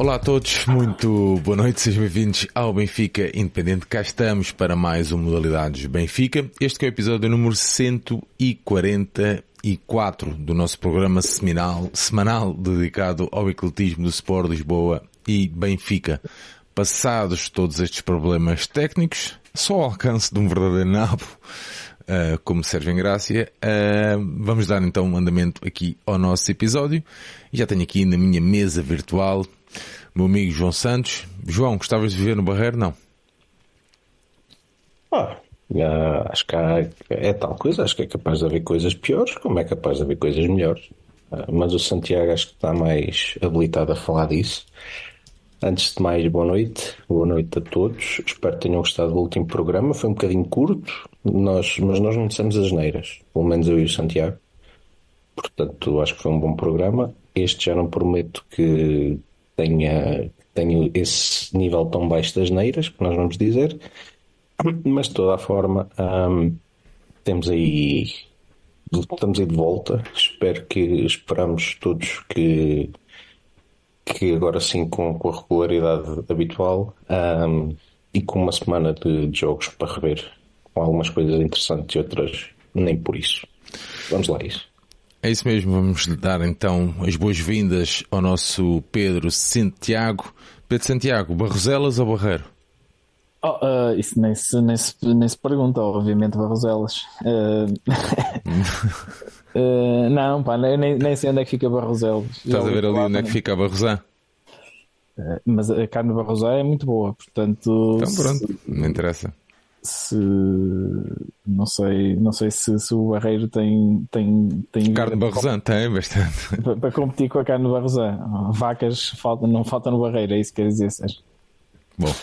Olá a todos, muito boa noite, sejam bem-vindos ao Benfica Independente. Cá estamos para mais um Modalidades Benfica. Este é o episódio número 144 do nosso programa semanal, semanal dedicado ao ecletismo do Sport Lisboa e Benfica. Passados todos estes problemas técnicos, só ao alcance de um verdadeiro nabo, uh, como Sérgio Engrácia, uh, vamos dar então um andamento aqui ao nosso episódio. Já tenho aqui na minha mesa virtual meu amigo João Santos. João, gostavas de viver no Barreiro? Não. Ah, acho que há, é tal coisa, acho que é capaz de haver coisas piores, como é capaz de haver coisas melhores. Ah, mas o Santiago acho que está mais habilitado a falar disso. Antes de mais, boa noite. Boa noite a todos. Espero que tenham gostado do último programa. Foi um bocadinho curto, nós, mas nós não dissemos as neiras. Pelo menos eu e o Santiago. Portanto, acho que foi um bom programa. Este já não prometo que tenha, tenha esse nível tão baixo das neiras, que nós vamos dizer. Mas de toda a forma, hum, temos aí. Estamos aí de volta. Espero que esperamos todos que que agora sim com, com a regularidade habitual um, e com uma semana de, de, jogos para rever, com algumas coisas interessantes e outras nem por isso. Vamos lá isso. É isso mesmo, vamos dar então as boas-vindas ao nosso Pedro Santiago. Pedro Santiago, Barroselas ou Barreiro? Oh, uh, isso nem se, nem, se, nem se pergunta, obviamente, Barroselas. Uh... Uh, não, pá, nem, nem sei onde é que fica Barroselos. Estás a ver ali onde é que fica a Barrosã? Uh, mas a carne de Barrosã é muito boa, portanto. Então pronto, se, não interessa. Se não sei, não sei se, se o Barreiro tem, tem, tem carne de Barrosã, tem bastante. Para, para, competir com a carne de Barrosã. Vacas não falta no Barreiro, é isso que quer dizer, Sérgio. Bom.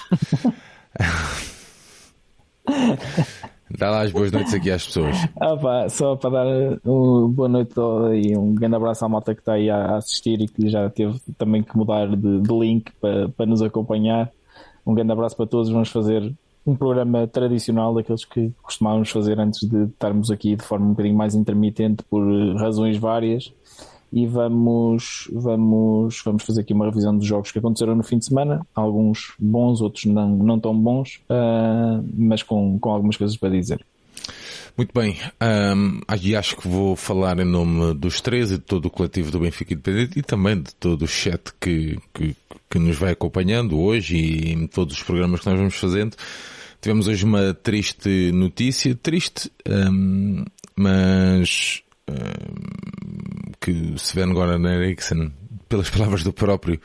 Dá lá as boas noites aqui às pessoas. Ah, pá, só para dar uma boa noite e um grande abraço à malta que está aí a assistir e que já teve também que mudar de, de link para, para nos acompanhar. Um grande abraço para todos. Vamos fazer um programa tradicional daqueles que costumávamos fazer antes de estarmos aqui de forma um bocadinho mais intermitente por razões várias e vamos, vamos, vamos fazer aqui uma revisão dos jogos que aconteceram no fim de semana, alguns bons, outros não, não tão bons, uh, mas com, com algumas coisas para dizer. Muito bem, um, acho que vou falar em nome dos três e de todo o coletivo do Benfica Independente e também de todo o chat que, que, que nos vai acompanhando hoje e em todos os programas que nós vamos fazendo. Tivemos hoje uma triste notícia, triste, um, mas que Sven Goran Eriksson, pelas palavras do próprio,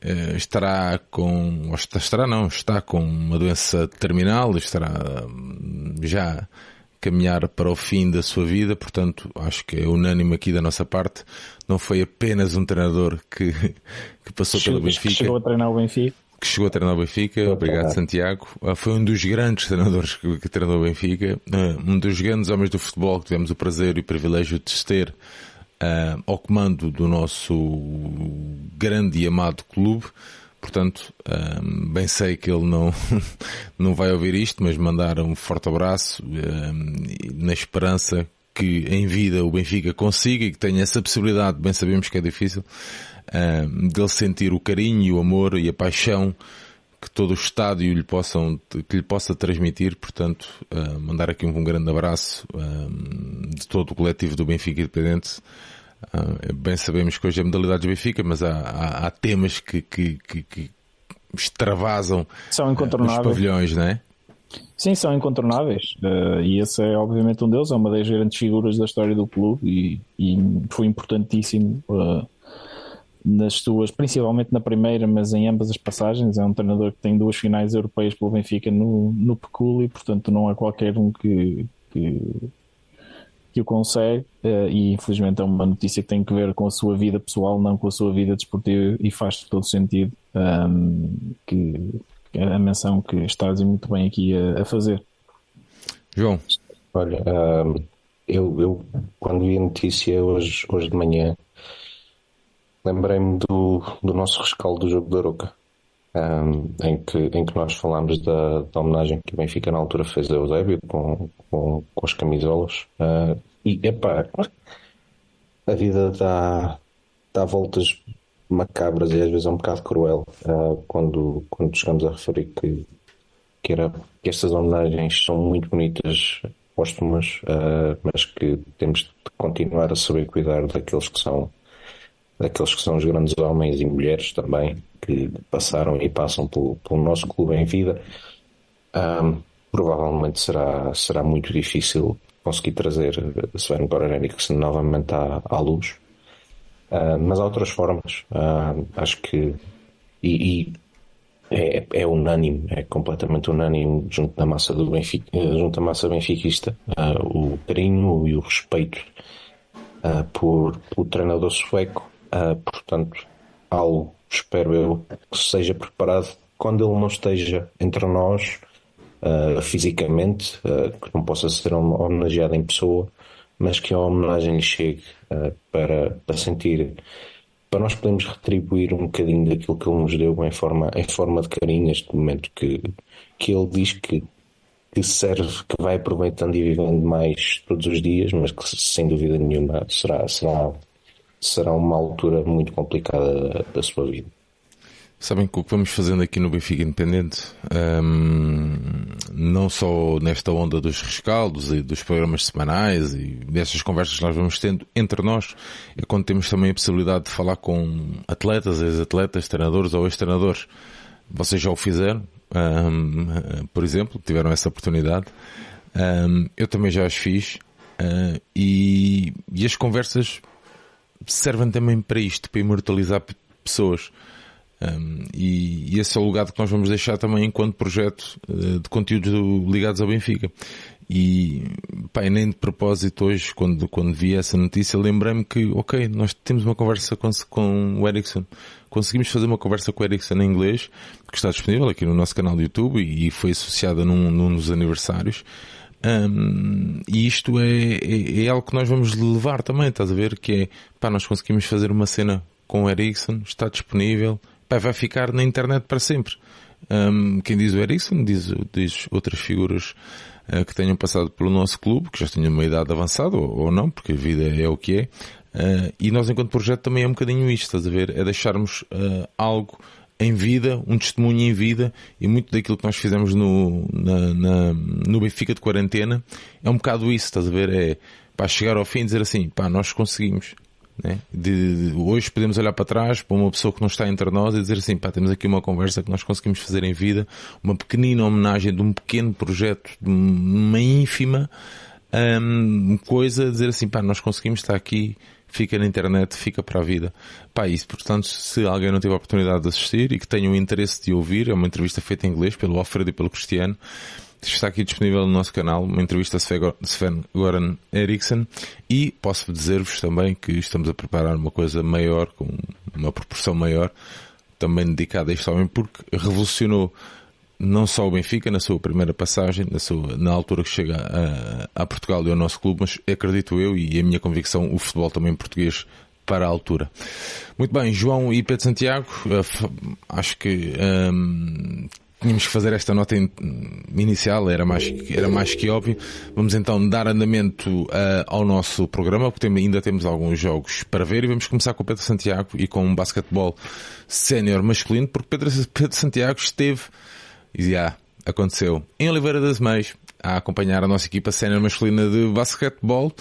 eh, estará com, ou estará não, está com uma doença terminal, estará hum, já a caminhar para o fim da sua vida, portanto, acho que é unânime aqui da nossa parte. Não foi apenas um treinador que, que passou pelo Benfica. Chegou a treinar o Benfica que chegou a treinar o Benfica, obrigado Santiago. Ah, foi um dos grandes treinadores que, que treinou o Benfica, ah, um dos grandes homens do futebol que tivemos o prazer e o privilégio de ter uh, ao comando do nosso grande e amado clube. Portanto, um, bem sei que ele não, não vai ouvir isto, mas mandar um forte abraço um, na esperança que em vida o Benfica consiga e que tenha essa possibilidade, bem sabemos que é difícil, uh, dele sentir o carinho, o amor e a paixão que todo o estádio lhe possam, que lhe possa transmitir, portanto, uh, mandar aqui um, um grande abraço uh, de todo o coletivo do Benfica Independente. Bem sabemos que hoje é modalidade do Benfica, mas há, há, há temas que, que, que, que extravasam São incontornáveis. os pavilhões, não é? Sim, são incontornáveis. Uh, e esse é obviamente um deles, é uma das grandes figuras da história do clube e, e foi importantíssimo uh, nas suas, principalmente na primeira, mas em ambas as passagens. É um treinador que tem duas finais europeias pelo Benfica no, no Pecul e, portanto, não é qualquer um que, que, que o consegue. Uh, e, infelizmente, é uma notícia que tem que ver com a sua vida pessoal, não com a sua vida desportiva, e faz todo sentido um, ehm, que, que a menção que estás muito bem aqui a, a fazer. João. Olha, um, ehm, eu, eu, quando vi a notícia hoje, hoje de manhã, lembrei-me do, do nosso rescaldo do jogo da Aroca, um, em, que, em que nós falámos da, da, homenagem que o Benfica na altura fez a Eusébio com, com, com as camisolas. Uh, e, epá, a vida dá, dá voltas macabras e às vezes é um bocado cruel uh, quando, quando chegamos a referir que, que, era, que estas homenagens são muito bonitas, póstumas, uh, mas que temos de continuar a saber cuidar daqueles que são daqueles que são os grandes homens e mulheres também que passaram e passam pelo, pelo nosso clube em vida. Um, provavelmente será, será muito difícil conseguir trazer Sven Goran novamente à, à luz. Uh, mas há outras formas. Uh, acho que. E, e é, é, unânime, é completamente unânime junto da massa do Benfica, junto da massa benfiquista, uh, o carinho e o respeito por, pelo treinador sueco. Portanto, algo, espero eu, que seja preparado. Quando ele não esteja entre nós uh, fisicamente, uh, que não possa ser homenageado em pessoa, mas que a homenagem chegue para, para sentir, para nós podermos retribuir um bocadinho daquilo que ele nos deu em forma, em forma de carinho neste momento que, que ele diz que, que serve, que vai aproveitando e vivendo mais todos os dias, mas que sem dúvida nenhuma será, será, será uma altura muito complicada da, sua vida. Sabem que o que vamos fazendo aqui no Benfica Independente, um, não só nesta onda dos rescaldos e dos programas semanais e dessas conversas que nós vamos tendo entre nós, é quando temos também a possibilidade de falar com atletas, ex-atletas, treinadores ou ex-treinadores. Vocês já o fizeram, um, por exemplo, tiveram essa oportunidade. Um, eu também já as fiz. Uh, e, e as conversas servem também para isto, para imortalizar pessoas. Um, e, e, esse é o legado que nós vamos deixar também enquanto projeto uh, de conteúdos ligados ao Benfica. E, pá, nem de propósito hoje, quando, quando vi essa notícia, lembrei-me que, ok, nós temos uma conversa com, com o Ericsson. Conseguimos fazer uma conversa com o Ericsson em inglês, que está disponível aqui no nosso canal do YouTube e, e foi associada num, num dos aniversários. Um, e isto é, é, é, algo que nós vamos levar também, estás a ver? Que é, pá, nós conseguimos fazer uma cena com o Ericsson, está disponível, pá, vai ficar na internet para sempre. Um, quem diz o Ericsson diz, diz outras figuras uh, que tenham passado pelo nosso clube, que já tenham uma idade avançada ou, ou não, porque a vida é o que é. Uh, e nós, enquanto projeto, também é um bocadinho isto, estás a ver? É deixarmos uh, algo em vida, um testemunho em vida, e muito daquilo que nós fizemos no, na, na, no Benfica de quarentena é um bocado isso, estás a ver? É para chegar ao fim e dizer assim, pá, nós conseguimos. Né? De, de, hoje podemos olhar para trás para uma pessoa que não está entre nós e dizer assim, pá, temos aqui uma conversa que nós conseguimos fazer em vida, uma pequenina homenagem de um pequeno projeto, de uma ínfima um, coisa, dizer assim, pá, nós conseguimos estar aqui, fica na internet, fica para a vida. Pá, isso, portanto, se alguém não teve a oportunidade de assistir e que tenha o interesse de ouvir, é uma entrevista feita em inglês pelo Alfredo e pelo Cristiano, está aqui disponível no nosso canal uma entrevista a Sven Goran Eriksson e posso dizer-vos também que estamos a preparar uma coisa maior, com uma proporção maior, também dedicada a este homem, porque revolucionou não só o Benfica na sua primeira passagem, na, sua, na altura que chega a, a Portugal e ao nosso clube, mas acredito eu e a minha convicção, o futebol também português para a altura. Muito bem, João e Pedro Santiago, eh, acho que um, tínhamos que fazer esta nota inicial, era mais, era mais que óbvio. Vamos então dar andamento uh, ao nosso programa, porque ainda temos alguns jogos para ver e vamos começar com o Pedro Santiago e com um basquetebol sénior masculino, porque Pedro, Pedro Santiago esteve, e já aconteceu, em Oliveira das Meias, a acompanhar a nossa equipa sénior masculina de basquetebol.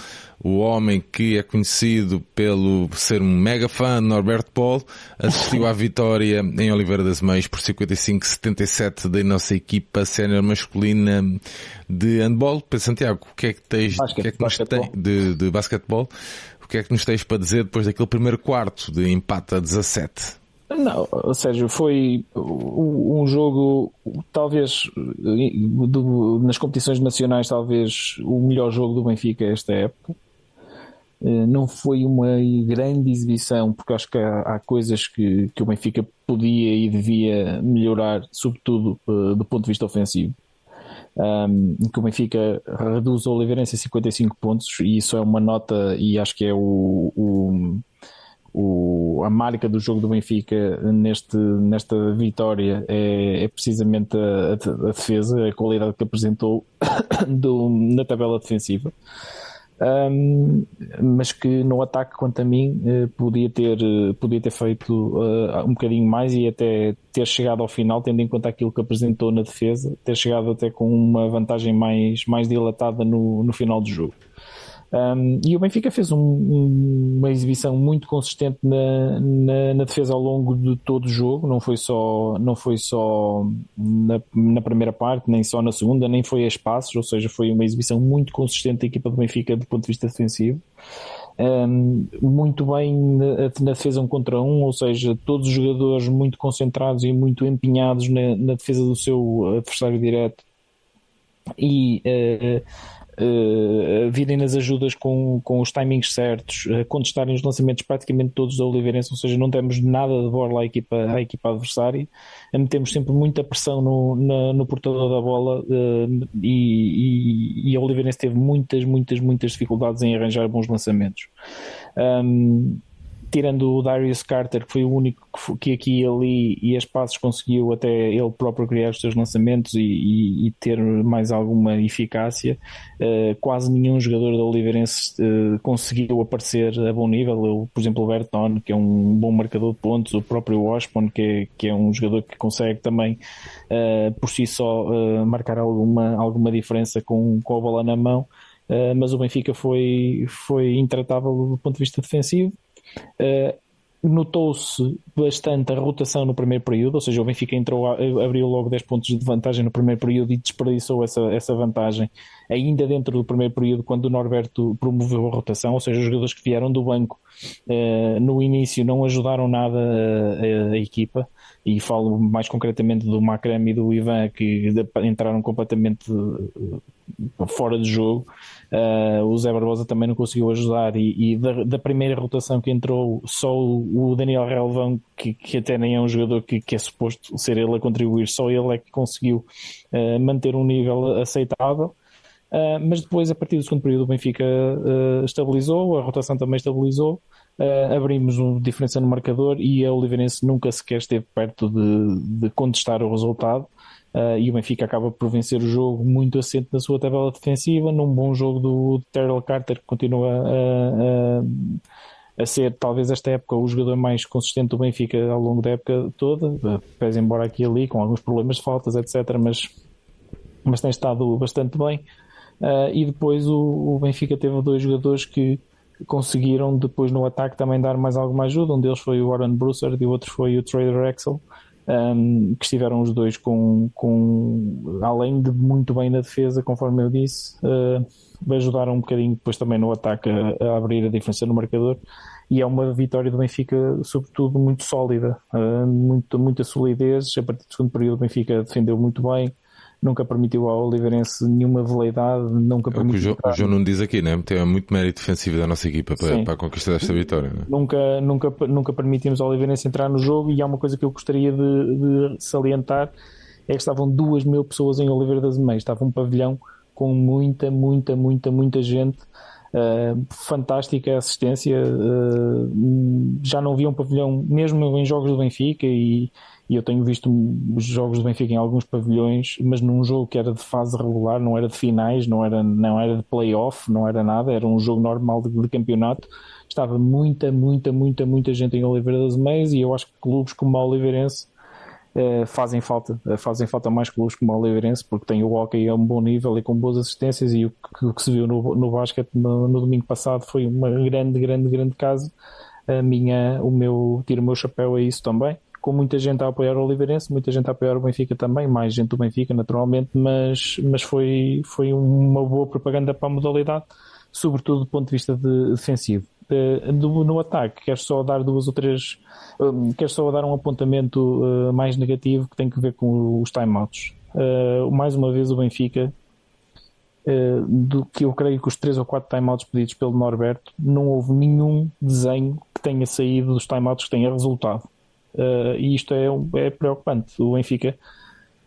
O homem que é conhecido pelo ser um mega fã de Norberto Paul assistiu à vitória em Oliveira das Meias por 55-77 da nossa equipa sénior masculina de handball. Pedro Santiago, o que é que tens Basket, que é que nos tem, de, de basquetebol? O que é que nos tens para dizer depois daquele primeiro quarto de empate a 17? Não, Sérgio, foi um jogo, talvez, nas competições nacionais, talvez o melhor jogo do Benfica esta época. Eh, não foi uma grande exibição, porque acho que há, há coisas que, que o Benfica podia e devia melhorar, sobretudo eh, do ponto de vista ofensivo. Um, que o Benfica reduz o Oliveirense a 55 pontos, e isso é uma nota, e acho que é o, o o, a marca do jogo do Benfica neste, nesta vitória é, é precisamente a, a, defesa, a qualidade que apresentou do, na tabela defensiva. um, mas que no ataque, quanto a mim, uh, podia, ter, podia ter feito uh, um bocadinho mais e até ter chegado ao final, tendo em conta aquilo que apresentou na defesa, ter chegado até com uma vantagem mais, mais dilatada no, no final do jogo. Um, e o Benfica fez um, um, uma exibição muito consistente na, na, na, defesa ao longo de todo o jogo, não foi só, não foi só na, na, primeira parte, nem só na segunda, nem foi a espaços, ou seja, foi uma exibição muito consistente da equipa do Benfica do ponto de vista defensivo. Um, muito bem na, defesa um contra um, ou seja, todos os jogadores muito concentrados e muito empenhados na, na defesa do seu adversário direto. E uh, uh, virem nas ajudas com, com os timings certos, uh, contestarem os lançamentos praticamente todos da Oliveirense, ou seja, não temos nada de borla à equipa, à equipa adversária, metemos sempre muita pressão no, na, no portador da bola uh, e, e, e a Oliveirense teve muitas, muitas, muitas dificuldades em arranjar bons lançamentos. Um, tirando o Darius Carter, que foi o único que aqui e ali e as passos conseguiu até ele próprio criar os seus lançamentos e, e, e ter mais alguma eficácia, uh, quase nenhum jogador da Oliveirense uh, conseguiu aparecer a bom nível. Eu, por exemplo, o Berton, que é um bom marcador de pontos, o próprio Washburn, que é, que é um jogador que consegue também uh, por si só marcar alguma, alguma diferença com, com a bola na mão. Mas o Benfica foi, foi intratável do ponto de vista defensivo Notou-se bastante a rotação no primeiro período, ou seja, o Benfica entrou, abriu logo 10 pontos de vantagem no primeiro período e desperdiçou essa, essa vantagem ainda dentro do primeiro período, quando o Norberto promoveu a rotação, ou seja, os jogadores que vieram do banco uh, no início não ajudaram nada a, a, a, equipa, e falo mais concretamente do Macram e do Ivan, que entraram completamente fora de jogo. Uh, o Zé Barbosa também não conseguiu ajudar e, e da, da, primeira rotação que entrou só o, Daniel Relvão que, que, até nem é um jogador que, que, é suposto ser ele a contribuir só ele é que conseguiu uh, manter um nível aceitável. Uh, mas depois a partir do segundo período o Benfica estabilizou, a rotação também estabilizou. Abrimos uma diferença no marcador e a Oliveirense nunca sequer esteve perto de, de contestar o resultado Uh, e o Benfica acaba por vencer o jogo muito assente na sua tabela defensiva, num bom jogo do Terrell Carter, que continua a, a, a, ser, talvez esta época, o jogador mais consistente do Benfica ao longo da época toda, pese embora aqui e ali, com alguns problemas de faltas, etc., mas, mas tem estado bastante bem. Uh, e depois o, o Benfica teve dois jogadores que conseguiram depois no ataque também dar mais alguma ajuda. Um deles foi o Warren Brewster e o outro foi o Trader Axel um, que estiveram os dois com, com, além de muito bem na defesa, conforme eu disse, uh, ajudaram um bocadinho depois também no ataque a, a, abrir a diferença no marcador. E é uma vitória do Benfica, sobretudo, muito sólida, uh, muito, muita solidez. A partir do segundo período, o Benfica defendeu muito bem, nunca permitiu ao Oliveirense nenhuma veleidade, nunca permitiu. É o que o João não diz aqui, né? Tem muito mérito defensivo da nossa equipa para, para conquistar esta vitória. Né? Nunca, nunca, nunca permitimos ao Oliveirense entrar no jogo e há uma coisa que eu gostaria de, de salientar é que estavam duas mil pessoas em Oliveira das Meias, estava um pavilhão com muita, muita, muita, muita gente. Uh, fantástica assistência. Uh, já não havia um pavilhão, mesmo em jogos do Benfica, e e eu tenho visto os jogos do Benfica em alguns pavilhões, mas num jogo que era de fase regular, não era de finais, não era, não era de playoff, não era nada, era um jogo normal de, de campeonato. Estava muita, muita, muita, muita gente em Oliveira das Meias e eu acho que clubes como a Oliveirense eh, fazem falta, eh, fazem falta mais clubes como a Oliveirense porque tem o hockey a um bom nível e com boas assistências e o que, o que se viu no, no basquete no, no domingo passado foi uma grande, grande, grande caso. A minha, o meu, tiro o meu chapéu a isso também com muita gente a apoiar o Oliveirense, muita gente a apoiar o Benfica também, mais gente do Benfica naturalmente, mas, mas foi, foi uma boa propaganda para a modalidade, sobretudo do ponto de vista de, defensivo. Uh, do, no ataque, quero só dar duas ou três, uh, quero só dar um apontamento uh, mais negativo que tem que ver com os timeouts. Uh, mais uma vez o Benfica, do que eu creio que os três ou quatro timeouts pedidos pelo Norberto, não houve nenhum desenho que tenha saído dos timeouts que tenha resultado. Uh, e isto é, é preocupante. O Benfica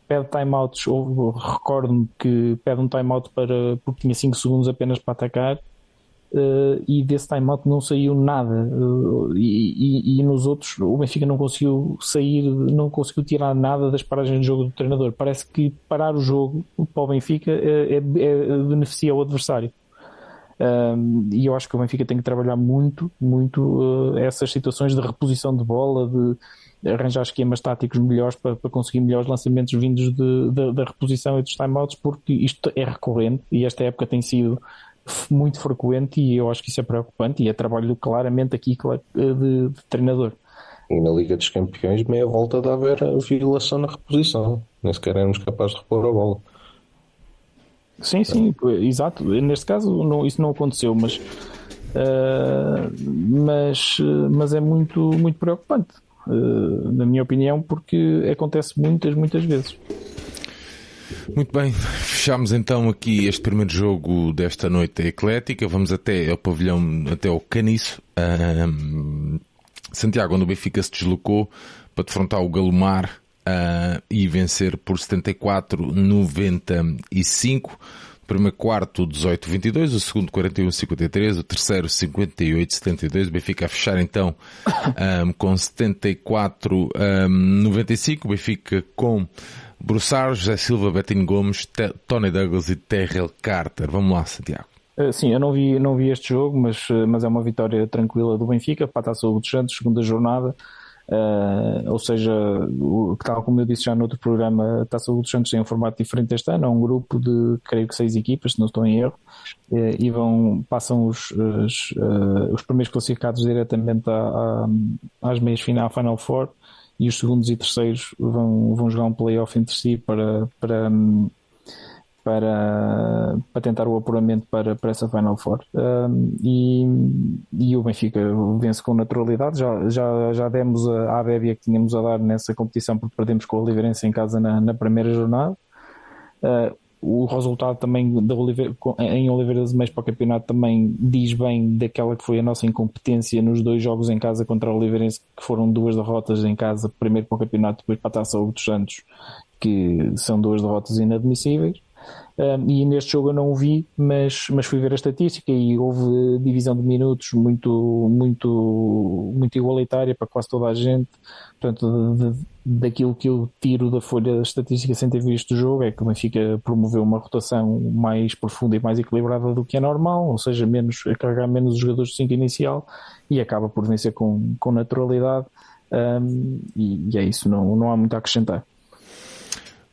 pede timeouts, ou recordo-me que pede um timeout para, porque tinha 5 segundos apenas para atacar, uh, e desse timeout não saiu nada. Uh, e, e, e, nos outros, o Benfica não conseguiu sair, não conseguiu tirar nada das paragens de jogo do treinador. Parece que parar o jogo para o Benfica é, é, é beneficia o adversário. Um, e eu acho que o Benfica tem que trabalhar muito, muito uh, essas situações de reposição de bola, de arranjar esquemas táticos melhores para, para conseguir melhores lançamentos vindos de, de, da reposição e dos timeouts, porque isto é recorrente e esta época tem sido muito frequente e eu acho que isso é preocupante e é trabalho claramente aqui de, de treinador. E na Liga dos Campeões, meia volta de haver violação na reposição. Nem sequer éramos capazes de repor a bola. Sim, sim, exato. Neste caso não, isso não aconteceu, mas, uh, mas, mas é muito, muito preocupante, uh, na minha opinião, porque acontece muitas, muitas vezes. Muito bem, fechamos então aqui este primeiro jogo desta noite eclética. Vamos até ao pavilhão, até ao Caniço. Santiago, onde o Benfica se deslocou para defrontar o Galomar uh, e vencer por 74-95. O primeiro quarto 18-22, o segundo 41-53, o terceiro 58-72. O Benfica a fechar então um, com 74-95. O Benfica com Bruçar, José Silva, Betinho Gomes, Tony Douglas e Terrell Carter. Vamos lá, Santiago. Sim, eu não vi, não vi este jogo, mas, mas é uma vitória tranquila do Benfica para a Taça dos Santos, segunda jornada. Uh, ou seja, o, tal como eu disse já no outro programa, a Taça dos Santos tem um formato diferente este ano, é um grupo de creio que seis equipas, se não estou em erro, uh, e vão, passam os, os, uh, os primeiros classificados diretamente à, à, às meias final, Final Four, e os segundos e terceiros vão, vão jogar um playoff entre si para, para, para, para tentar o apuramento para, para essa Final Four. E, e o Benfica vence com naturalidade. Já, já, já demos a, a bébia que tínhamos a dar nessa competição porque perdemos com o Oliveirense em casa na, na primeira jornada. Uh, o resultado também da Oliveira, em Oliveira das Meias para o campeonato também diz bem daquela que foi a nossa incompetência nos dois jogos em casa contra o Oliveirense, que foram duas derrotas em casa, primeiro para o campeonato, depois para a Taça dos Santos, que são duas derrotas inadmissíveis. Um, e neste jogo eu não o vi, mas, mas fui ver a estatística e houve divisão de minutos muito, muito, muito igualitária para quase toda a gente. Portanto, de, de, daquilo que eu tiro da folha estatística sem ter visto o jogo é que o Benfica promoveu uma rotação mais profunda e mais equilibrada do que é normal, ou seja, menos, carregar menos os jogadores de 5 inicial e acaba por vencer com, com naturalidade. Um, e, e é isso, não, não há muito a acrescentar.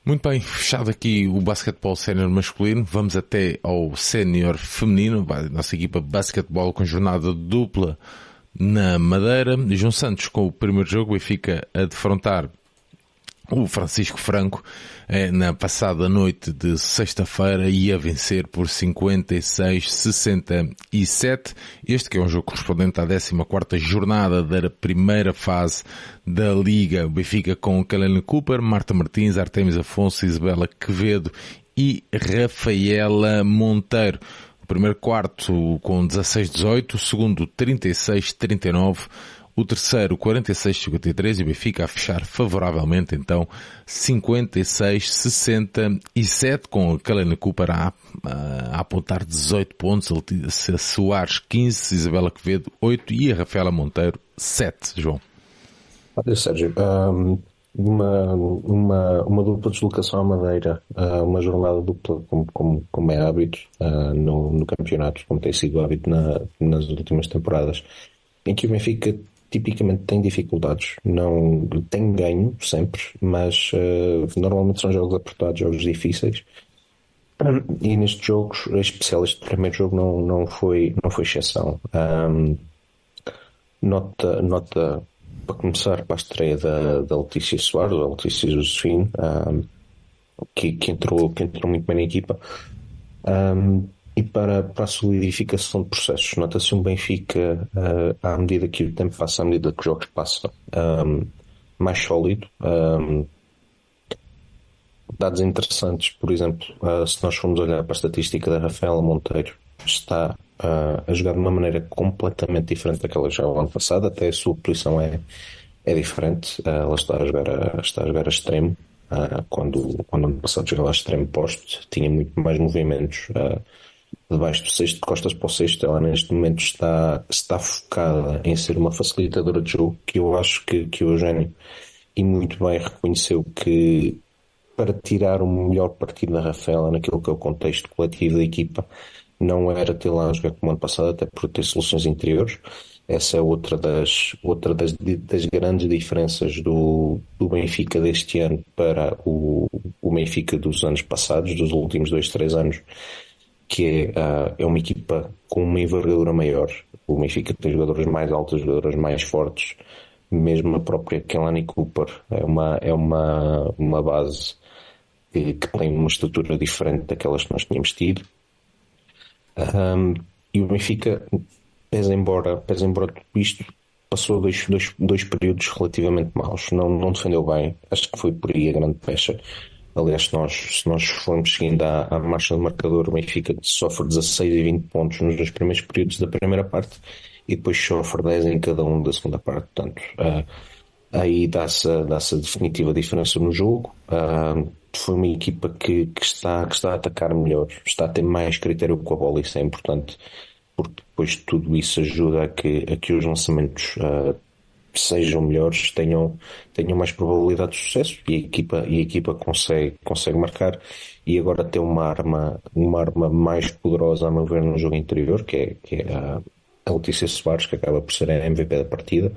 Muito bem, fechado aqui o basquetebol sénior masculino, vamos até ao sénior feminino, nossa equipa de basquetebol com jornada dupla na Madeira. João Santos com o primeiro jogo e fica a defrontar o Francisco Franco eh, na passada noite de sexta-feira ia vencer por 56-67. Este que é um jogo correspondente à 14ª jornada da primeira fase da Liga. O Benfica com Kalene Cooper, Marta Martins, Artemis Afonso, Isabela Quevedo e Rafaela Monteiro. O primeiro quarto com 16-18, o segundo 36-39, o terceiro 46-53 e o Benfica a fechar favoravelmente então 56-67 com a Kalena Cooper a, a, apontar 18 pontos, a Soares 15, Isabela Quevedo 8 e a Rafaela Monteiro 7, João. Olha Sérgio, um, uma, uma, uma dupla deslocação à Madeira, uh, uma jornada dupla como, como, como é hábito uh, no, no campeonato, como tem sido hábito na, nas últimas temporadas, em que o Benfica tipicamente tem dificuldades. Não tem ganho sempre, mas uh, normalmente são jogos apertados, jogos difíceis. E nestes jogos, em especial este primeiro jogo, não, não, foi, não foi exceção. Um, nota, nota para começar para a estreia da, da Letícia Soares, da Letícia Josefine, um, que, que, entrou, que entrou muito bem na equipa. Um, e para, para a solidificação de processos. Nota-se um Benfica, uh, à medida que o tempo passa, à medida que os jogos passam, um, mais sólido. Um, dados interessantes, por exemplo, uh, se nós formos olhar para a estatística da Rafaela Monteiro, está uh, a jogar de uma maneira completamente diferente daquela já o ano passado, até a sua posição é, é diferente. Uh, ela está a jogar a, está a, jogar a extremo. quando, quando ano passado jogava a extremo posto, tinha muito mais movimentos debaixo do sexto, de costas para o sexto, ela neste momento está, está focada em ser uma facilitadora de jogo, que eu acho que, que o Eugênio, e muito bem, reconheceu que para tirar o melhor partido da Rafaela naquilo que é o contexto coletivo da equipa, não era ter lá a jogar como ano passado, até por ter soluções interiores. Essa é outra das, outra das, das grandes diferenças do, do Benfica deste ano para o, o Benfica dos anos passados, dos últimos dois, três anos, que é, uh, é uma equipa com uma envergadura maior. O Benfica tem jogadores mais altos, jogadores mais fortes, mesmo a própria Kelani Cooper é uma, é uma, uma base que, que tem uma estrutura diferente daquelas que nós tínhamos tido. Um, e o Benfica, pese embora, pese embora tudo isto, passou dois, dois, dois períodos relativamente maus. Não, não defendeu bem. Acho que foi por aí a grande pecha. Aliás, se nós, se nós formos seguindo à, à marcha do marcador, o Benfica sofre 16 e 20 pontos nos dois primeiros períodos da primeira parte e depois sofre 10 em cada um da segunda parte. Portanto, uh, aí dá-se dá a definitiva diferença no jogo. Uh, foi uma equipa que, que, está, que está a atacar melhor, está a ter mais critério com a bola, isso é importante, porque depois tudo isso ajuda a que, a que os lançamentos uh, sejam melhores, tenham, tenham mais probabilidade de sucesso e a equipa, e a equipa consegue, consegue marcar e agora tem uma arma, uma arma mais poderosa a meu ver no jogo interior, que é, que é a, Letícia Soares, que acaba por ser a MVP da partida.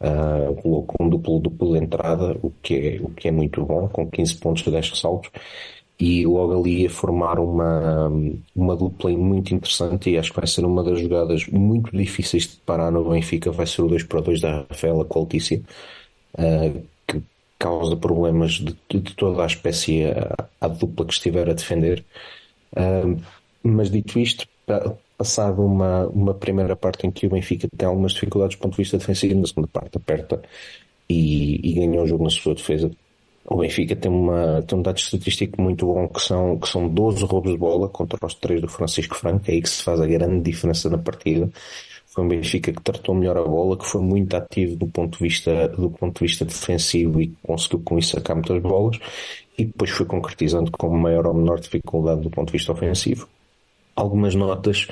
Uh, um duplo duplo de entrada, o que, é, o que é muito bom, com 15 pontos de 10 ressaltos e logo ali a formar uma, uma dupla muito interessante e acho que vai ser uma das jogadas muito difíceis de parar no Benfica, vai ser o 2 para 2 da Rafaela com a Letícia, uh, que causa problemas de, de, toda a espécie à, à, dupla que estiver a defender. Uh, mas dito isto, passado uma, uma primeira parte em que o Benfica tem algumas dificuldades do ponto de vista defensivo, na segunda parte aperta e, e ganhou o jogo na sua defesa o Benfica tem, uma, tem um dado estatístico muito bom que são, que são 12 roubos de bola contra os 3 do Francisco Franco, é aí que se faz a grande diferença na partida. Foi um Benfica que tratou melhor a bola, que foi muito ativo do ponto de vista, do ponto de vista defensivo e conseguiu com isso sacar muitas bolas e depois foi concretizando com maior ou menor dificuldade do ponto de vista ofensivo. Algumas notas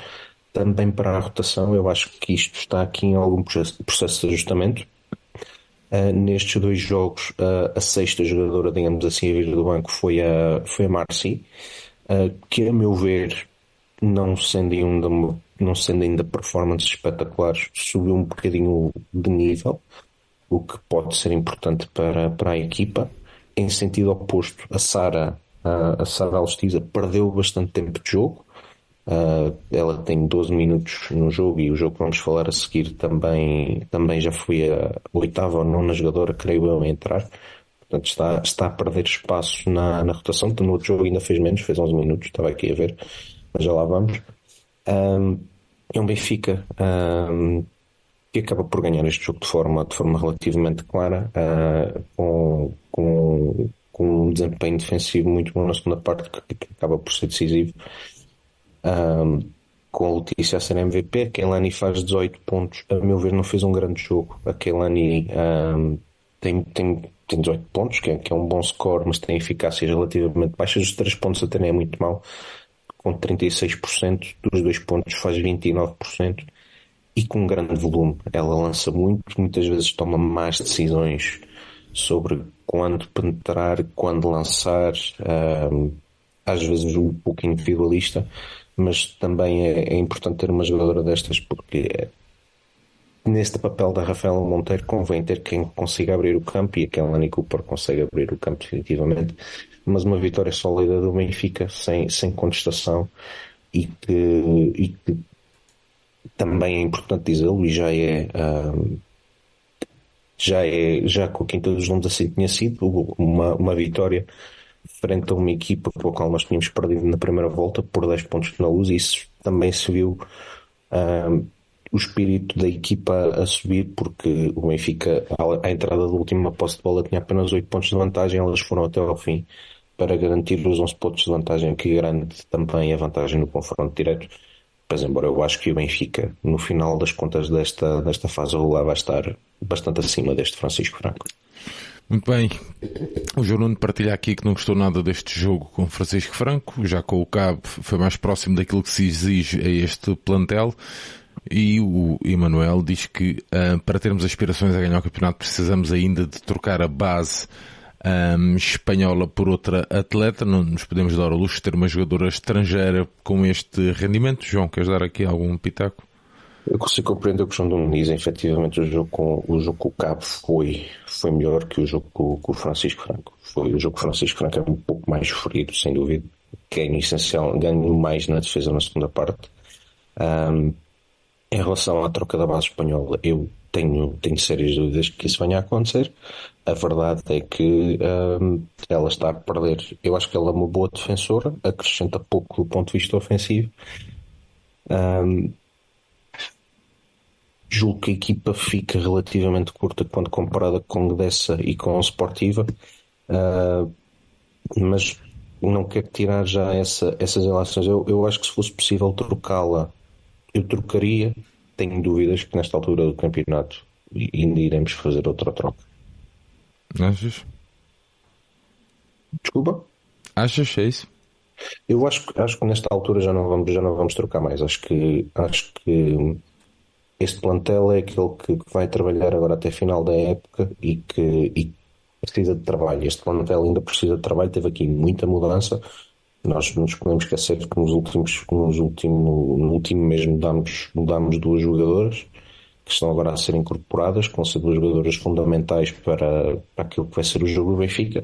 também para a rotação, eu acho que isto está aqui em algum processo de ajustamento Uh, nestes dois jogos, uh, a sexta jogadora, digamos assim, a vir do banco foi a, foi a Marci, uh, que a meu ver, não sendo, ainda, não sendo ainda performances espetaculares, subiu um bocadinho de nível, o que pode ser importante para, para a equipa. Em sentido oposto, a Sara, a Sara Alstiza perdeu bastante tempo de jogo, Uh, ela tem 12 minutos no jogo e o jogo que vamos falar a seguir também, também já foi a oitava ou nona jogadora, creio eu, a entrar. Portanto, está, está a perder espaço na, na rotação. No outro jogo ainda fez menos, fez 11 minutos, estava aqui a ver, mas já lá vamos. Um, é um Benfica um, que acaba por ganhar este jogo de forma, de forma relativamente clara, uh, com, com, com um desempenho defensivo muito bom na segunda parte, que, que acaba por ser decisivo um, com a Letícia a ser MVP. Keilani faz 18 pontos. A meu ver, não fez um grande jogo. A Keilani um, tem, tem, tem 18 pontos, que é, que é um bom score, mas tem eficácias relativamente baixas. Os 3 pontos até nem é muito mal, com 36%. Dos 2 pontos faz 29%. E com um grande volume. Ela lança muito, muitas vezes toma más decisões sobre quando penetrar, quando lançar. Às vezes um pouco individualista, mas também é, é importante ter uma jogadora destas porque neste papel da Rafaela Monteiro convém ter quem consiga abrir o campo e aquela Kelly Cooper consegue abrir o campo definitivamente mas uma vitória sólida do Benfica sem, sem contestação e que, e que também é importante dizê-lo e já é um, já é já com a quinta dos nomes assim tinha sido uma, uma vitória frente a uma equipa com a qual nós tínhamos perdido na primeira volta por 10 pontos na luz e isso também se viu um, o espírito da equipa a subir porque o Benfica à entrada da última posse de bola tinha apenas 8 pontos de vantagem elas foram até ao fim para garantir os 11 pontos de vantagem que garante também a vantagem no confronto direto. Mas embora eu acho que o Benfica no final das contas desta, desta fase regular vai estar bastante acima deste Francisco Franco muito bem. O João partilha aqui que não gostou nada deste jogo com Francisco Franco, já com o Cabo foi mais próximo daquilo que se exige a este plantel. E o Emanuel diz que uh, para termos aspirações a ganhar o campeonato precisamos ainda de trocar a base um, espanhola por outra atleta. Não nos podemos dar ao luxo de ter uma jogadora estrangeira com este rendimento. João, queres dar aqui algum pitaco? Eu consigo compreender o que o João diz. Efetivamente, o jogo com o, jogo com o Cabo foi, foi melhor que o jogo com, com o Francisco Franco. Foi o jogo com o Francisco Franco é um pouco mais ferido, sem dúvida. Ganho essencial, ganho mais na defesa na segunda parte. Um, em relação à troca da base espanhola, eu tenho, tenho sérias dúvidas que isso venha a acontecer. A verdade é que um, ela está a perder. Eu acho que ela é uma boa defensora, acrescenta pouco do ponto de vista ofensivo. Um, julgo que a equipa fica relativamente curta quando comparada com Gdessa e com Sportiva, uh, mas não quero tirar já essa, essas relações. Eu, eu acho que se fosse possível trocá-la, eu trocaria. Tenho dúvidas que nesta altura do campeonato ainda iremos fazer outra troca. Achas? Desculpa? Achas é isso? Eu acho, acho que nesta altura já não vamos, já não vamos trocar mais. Acho que, acho que este plantel é aquele que vai trabalhar agora até final da época e que e precisa de trabalho. Este plantel ainda precisa de trabalho, teve aqui muita mudança. Nós não nos podemos esquecer que nos últimos, nos último, no último mês mudámos duas jogadoras que estão agora a ser incorporadas, que vão ser duas jogadoras fundamentais para, para aquilo que vai ser o jogo do Benfica.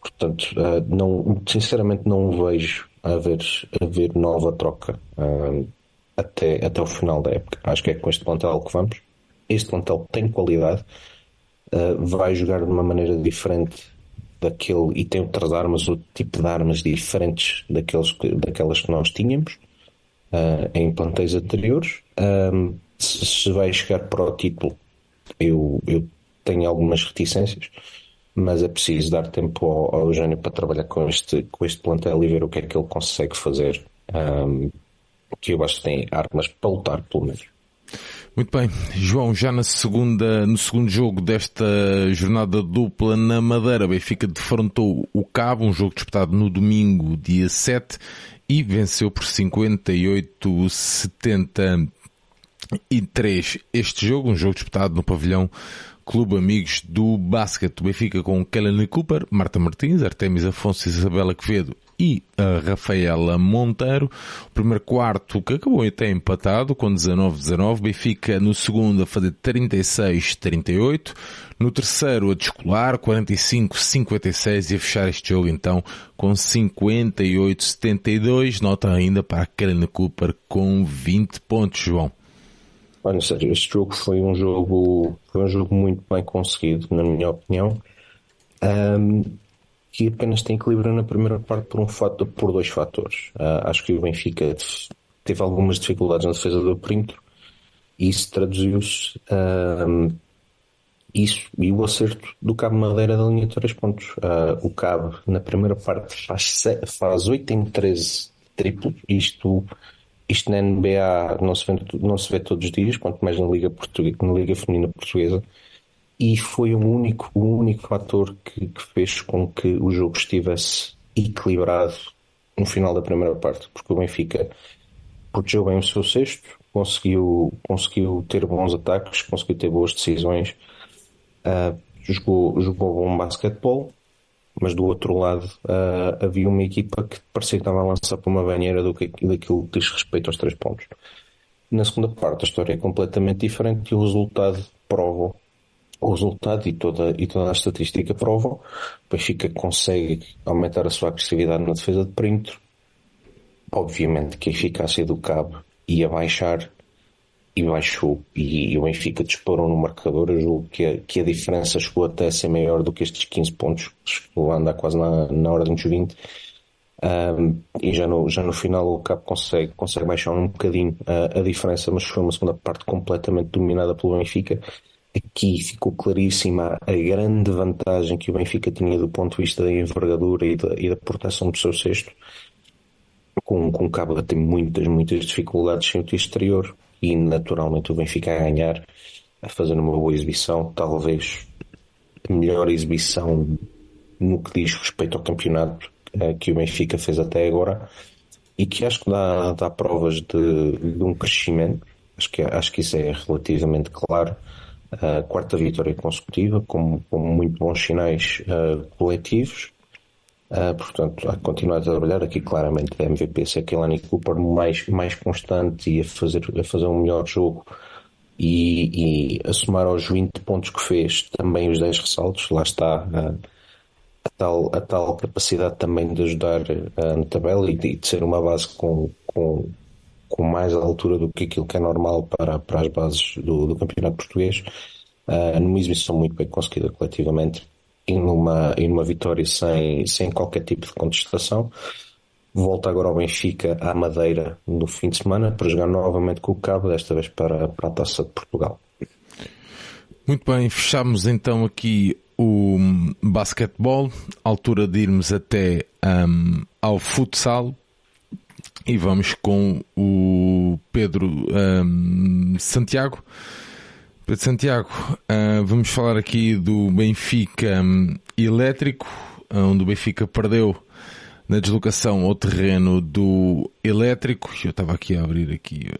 Portanto, eh, não, sinceramente não vejo haver, haver nova troca. Até, até o final da época. Acho que é com este plantel que vamos. Este plantel tem qualidade, uh, vai jogar de uma maneira diferente daquele e tem outras armas, outro tipo de armas diferentes daqueles, daquelas que nós tínhamos uh, em plantéis anteriores. Um, se, se, vai chegar para o título, eu, eu tenho algumas reticências, mas é preciso dar tempo ao, ao Eugênio para trabalhar com este, com este plantel e ver o que é que ele consegue fazer. Um, que eu acho que tem armas para lutar, pelo menos. Muito bem, João, já na segunda, no segundo jogo desta jornada dupla na Madeira, Benfica defrontou o Cabo, um jogo disputado no domingo, dia 7, e venceu por 58-73 este jogo, um jogo disputado no pavilhão Clube Amigos do Basquete. Benfica com Kelly Cooper, Marta Martins, Artemis Afonso, Isabela Quevedo e a Rafaela Monteiro. O primeiro quarto que acabou até empatado com 19-19. Benfica no segundo a fazer 36-38. No terceiro a descolar 45-56 e a fechar este jogo então com 58-72. Nota ainda para a Karen Cooper com 20 pontos, João. Sério, este jogo foi um jogo, foi um jogo muito bem conseguido, na minha opinião. Um, que apenas tem equilíbrio na primeira parte por um fato, por dois fatores. Uh, acho que o Benfica teve algumas dificuldades na defesa do perímetro e isso traduziu-se uh, isso e o acerto do Cabo Madeira da linha de 3 pontos. Uh, o Cabo na primeira parte faz, faz 8 em 13 triplos, isto, isto na NBA não se, vê, não se vê todos os dias, quanto mais na Liga, Portuguesa, na Liga Feminina Portuguesa e foi o único, o único fator que, que, fez com que o jogo estivesse equilibrado no final da primeira parte, porque o Benfica protegeu bem o seu sexto, conseguiu, conseguiu ter bons ataques, conseguiu ter boas decisões, uh, jogou, jogou bom basquetebol, mas do outro lado uh, havia uma equipa que parecia que estava a lançar para uma banheira do que, daquilo que diz respeito aos três pontos. Na segunda parte a história é completamente diferente e o resultado prova o resultado e toda, e toda a estatística provam. O Benfica consegue aumentar a sua agressividade na defesa de perímetro. Obviamente que a eficácia do cabo ia baixar e baixou. E, e o Benfica disparou no marcador. Eu julgo que a, que a diferença chegou até a ser maior do que estes 15 pontos. Chegou a andar quase na, na ordem dos 20. Um, e já no, já no final o Cabo consegue, consegue baixar um bocadinho a, a diferença, mas foi uma segunda parte completamente dominada pelo Benfica aqui ficou claríssima a grande vantagem que o Benfica tinha do ponto de vista da envergadura e da, e da proteção do seu cesto, com, com o Cabo a ter muitas, muitas dificuldades sem o exterior e naturalmente o Benfica a ganhar, a fazer uma boa exibição, talvez a melhor exibição no que diz respeito ao campeonato eh, que o Benfica fez até agora e que acho que dá, dá provas de, de um crescimento, acho que, acho que isso é relativamente claro a quarta vitória consecutiva, com, com muito bons sinais uh, coletivos. Uh, portanto, que continuar a trabalhar aqui claramente a MVP ser aquele Cooper mais, mais constante e a fazer, a fazer um melhor jogo e, e a somar aos 20 pontos que fez também os 10 ressaltos, lá está uh, a, tal, a tal capacidade também de ajudar uh, na tabela e de, de, ser uma base com, com, com mais altura do que aquilo que é normal para, para as bases do, do campeonato português. Uh, numa exibição muito bem conseguida coletivamente e numa, e numa vitória sem, sem qualquer tipo de contestação. Volta agora ao Benfica à Madeira no fim de semana para jogar novamente com o Cabo, desta vez para, para a Taça de Portugal. Muito bem, fechamos então aqui o basquetebol, altura de irmos até um, ao futsal e vamos com o Pedro um, Santiago. Pedro Santiago, uh, vamos falar aqui do Benfica um, elétrico, onde o Benfica perdeu na deslocação ao terreno do elétrico. Eu estava aqui a abrir aqui,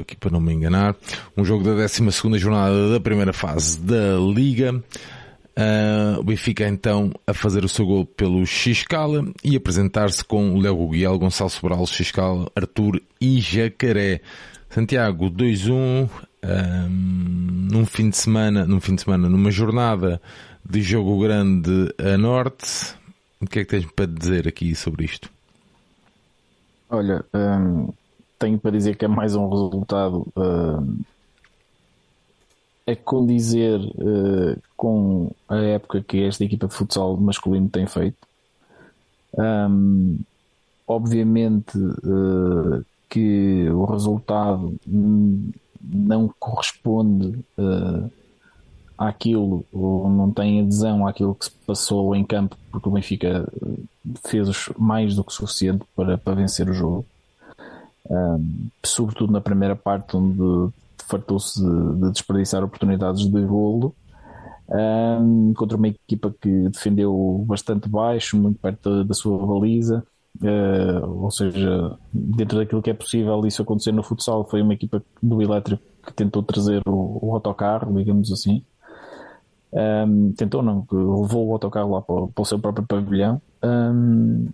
aqui para não me enganar. Um jogo da 12 jornada da primeira fase da Liga. Uh, o Benfica então a fazer o seu gol pelo Xcala e apresentar-se com Léo Guguiel, Gonçalo Sobral, Xcala, Arthur e Jacaré. Santiago 2-1 um, num fim de semana, num fim de semana, numa jornada de jogo grande a norte. O que é que tens para dizer aqui sobre isto? Olha, tenho para dizer que é mais um resultado a condizer uh, com a época que esta equipa de futsal masculino tem feito. Um, obviamente uh, que o resultado não corresponde uh, àquilo, ou não tem adesão àquilo que se passou em campo, porque o Benfica fez mais do que suficiente para, para vencer o jogo. Um, sobretudo na primeira parte, onde fartou-se de, de, desperdiçar oportunidades de golo um, contra uma equipa que defendeu bastante baixo, muito perto da, sua baliza. Uh, ou seja, dentro daquilo que é possível isso acontecer no futsal, foi uma equipa do Elétrico que tentou trazer o, o autocarro, digamos assim. Um, tentou não, levou o autocarro lá para, para o seu próprio pavilhão. Um,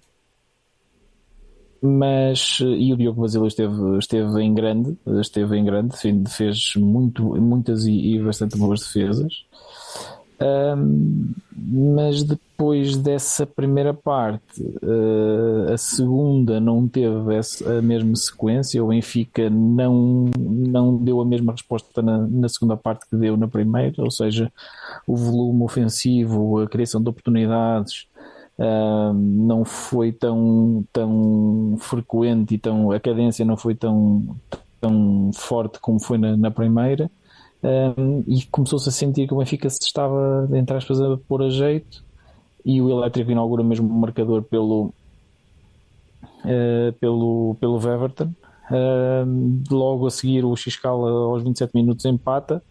mas e o Diogo Basílio esteve, esteve em grande, esteve em grande, fez muito, muitas e, e bastante boas defesas. Um, mas depois dessa primeira parte, uh, a segunda não teve essa, a mesma sequência. O Benfica não, não deu a mesma resposta na, na segunda parte que deu na primeira, ou seja, o volume ofensivo, a criação de oportunidades, não foi tão, tão frequente e tão, a cadência não foi tão, tão forte como foi na, na primeira. Um, e começou-se a sentir que o Benfica se estava, entre aspas, a pôr a jeito e o Elétrico inaugura mesmo o marcador pelo, uh, pelo, pelo Weverton. Uh, logo a seguir o Xcala aos 27 minutos empata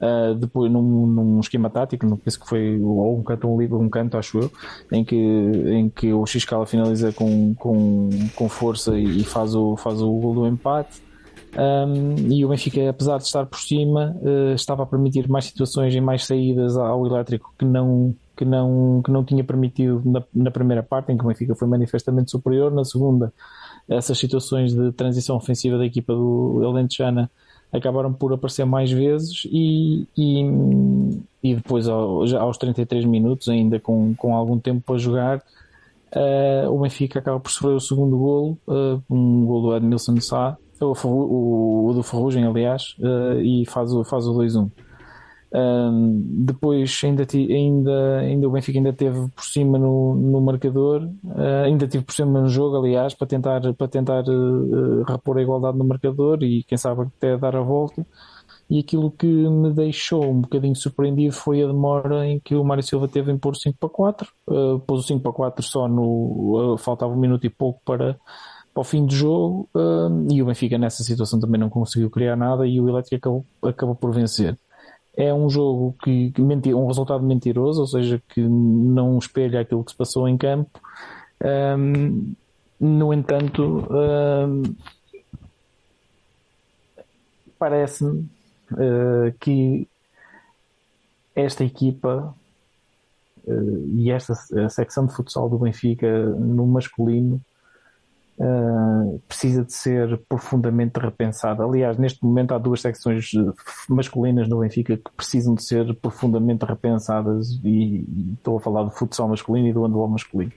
Uh, depois num, num, esquema tático, não penso que foi ou um canto um livro, um canto, acho eu, em que, em que o Xcala finaliza com, com, com força e, faz o, faz o gol do empate. Um, e o Benfica, apesar de estar por cima, uh, estava a permitir mais situações e mais saídas ao elétrico que não, que não, que não tinha permitido na, na primeira parte, em que o Benfica foi manifestamente superior. Na segunda, essas situações de transição ofensiva da equipa do Elentejana acabaram por aparecer mais vezes e, e, e depois já aos 33 minutos, ainda com, com algum tempo para jogar, uh, o Benfica acaba por sofrer o segundo golo, uh, um golo do Edmilson Sá, o, o, o do Ferrugem, aliás, uh, e faz o, faz o 2-1. Um, depois ainda, ainda, ainda o Benfica ainda teve por cima no, no marcador, uh, ainda tive por cima no jogo, aliás, para tentar, para tentar uh, repor a igualdade no marcador e quem sabe até dar a volta. E aquilo que me deixou um bocadinho surpreendido foi a demora em que o Mário Silva teve em pôr 5 para 4. Uh, pôs o 5 para 4 só no. faltava um minuto e pouco para, para o fim do jogo e o Benfica nessa situação também não conseguiu criar nada e o Elétrico acabou, acabou por vencer é um jogo que, que um resultado mentiroso, ou seja, que não espelha aquilo que se passou em campo. Um, no entanto, um, parece-me uh, que esta equipa uh, e esta secção de futsal do Benfica no masculino uh, precisa de ser profundamente repensada. Aliás, neste momento há duas secções masculinas no Benfica que precisam de ser profundamente repensadas e, e estou a falar do futsal masculino e do handball masculino.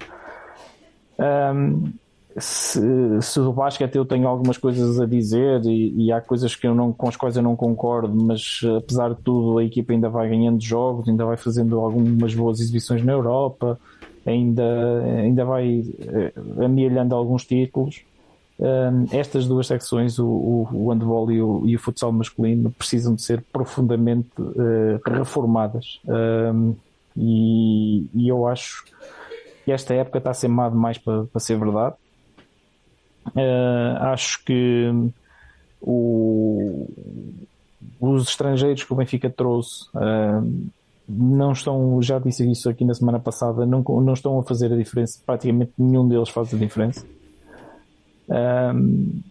Um, se, se o basquete eu tenho algumas coisas a dizer e, e, há coisas que eu não, com as quais eu não concordo, mas apesar de tudo a equipa ainda vai ganhando jogos, ainda vai fazendo algumas boas exibições na Europa, ainda, ainda vai eh, amealhando alguns títulos. Um, estas duas secções, o, o, o handball e o, e o futsal masculino, precisam de ser profundamente uh, reformadas. Um, e, e eu acho que esta época está a ser má demais para, para ser verdade. Uh, acho que o, os estrangeiros que o Benfica trouxe uh, não estão, já disse isso aqui na semana passada, não, não estão a fazer a diferença, praticamente nenhum deles faz a diferença. Um,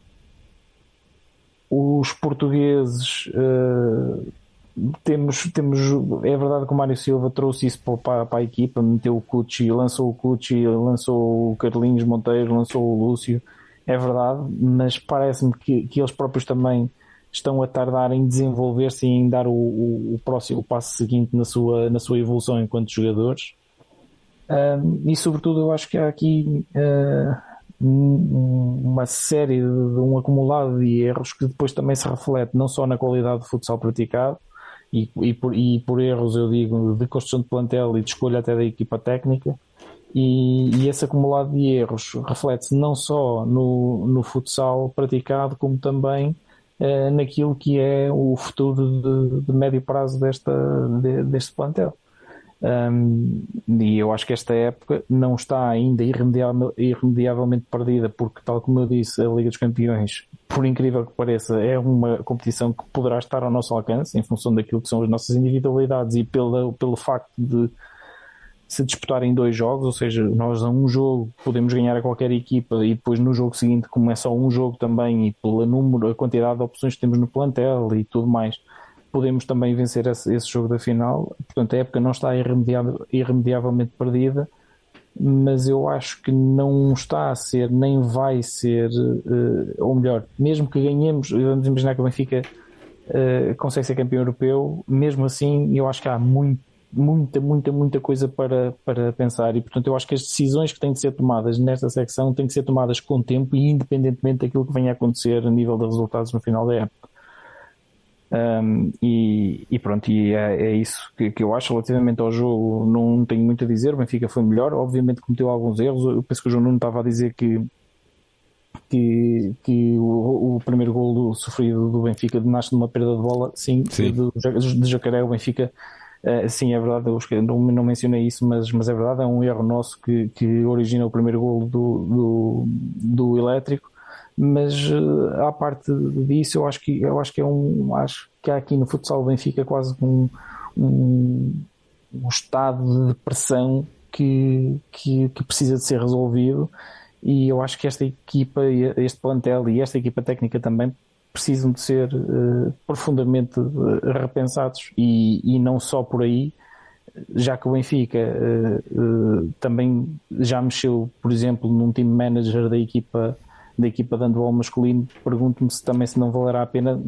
os portugueses uh, temos, temos, é verdade que o Mário Silva trouxe isso para, para a equipa, meteu o Cucci, lançou o Cucci, lançou o Carlinhos Monteiro, lançou o Lúcio, é verdade, mas parece-me que, que eles próprios também estão a tardar em desenvolver-se e em dar o, o, o, próximo o passo seguinte na sua, na sua evolução enquanto jogadores. Um, e sobretudo eu acho que há aqui uh, uma série de, de, um acumulado de erros que depois também se reflete não só na qualidade de futsal praticado e, e, por, e por erros eu digo de construção de plantel e de escolha até da equipa técnica e, e esse acumulado de erros reflete-se não só no, no futsal praticado como também uh, naquilo que é o futuro de, de médio prazo desta, de, deste plantel. Um, e eu acho que esta época não está ainda irremediavelmente, perdida, porque, tal como eu disse, a Liga dos Campeões, por incrível que pareça, é uma competição que poderá estar ao nosso alcance em função daquilo que são as nossas individualidades e pelo pelo facto de se disputarem dois jogos, ou seja, nós a um jogo podemos ganhar a qualquer equipa e depois no jogo seguinte, como é só um jogo também e pela número, a quantidade de opções que temos no plantel e tudo mais, podemos também vencer esse, esse jogo da final. Portanto, a época não está irremediavelmente perdida, mas eu acho que não está a ser, nem vai ser, uh, ou melhor, mesmo que ganhemos, vamos imaginar que o Benfica uh, consegue ser campeão europeu, mesmo assim eu acho que há muito muita, muita, muita coisa para, para pensar e portanto eu acho que as decisões que têm de ser tomadas nesta secção têm de ser tomadas com tempo e independentemente daquilo que venha a acontecer a nível de resultados no final da época. Um, e, e, pronto, e é, é isso que, que, eu acho relativamente ao jogo. Não tenho muito a dizer. O Benfica foi melhor, obviamente cometeu alguns erros. Eu penso que o João Nuno estava a dizer que, que, que o, o primeiro gol do, sofrido do Benfica nasce de uma perda de bola. Sim, Sim. De, de Jacaré. O Benfica Uh, sim, é verdade, não, não mencionei isso, mas, mas é verdade, é um erro nosso que, que origina o primeiro golo do, do, do elétrico. Mas uh, à parte disso, eu acho que eu acho que é um acho que há aqui no futsal Benfica quase um, um, um estado de pressão que, que, que, precisa de ser resolvido e eu acho que esta equipa, este plantel e esta equipa técnica também precisam de ser uh, profundamente uh, repensados e, e, não só por aí, já que o Benfica uh, também já mexeu, por exemplo, num time manager da equipa da equipa de handball masculino, pergunto-me se também se não valerá a pena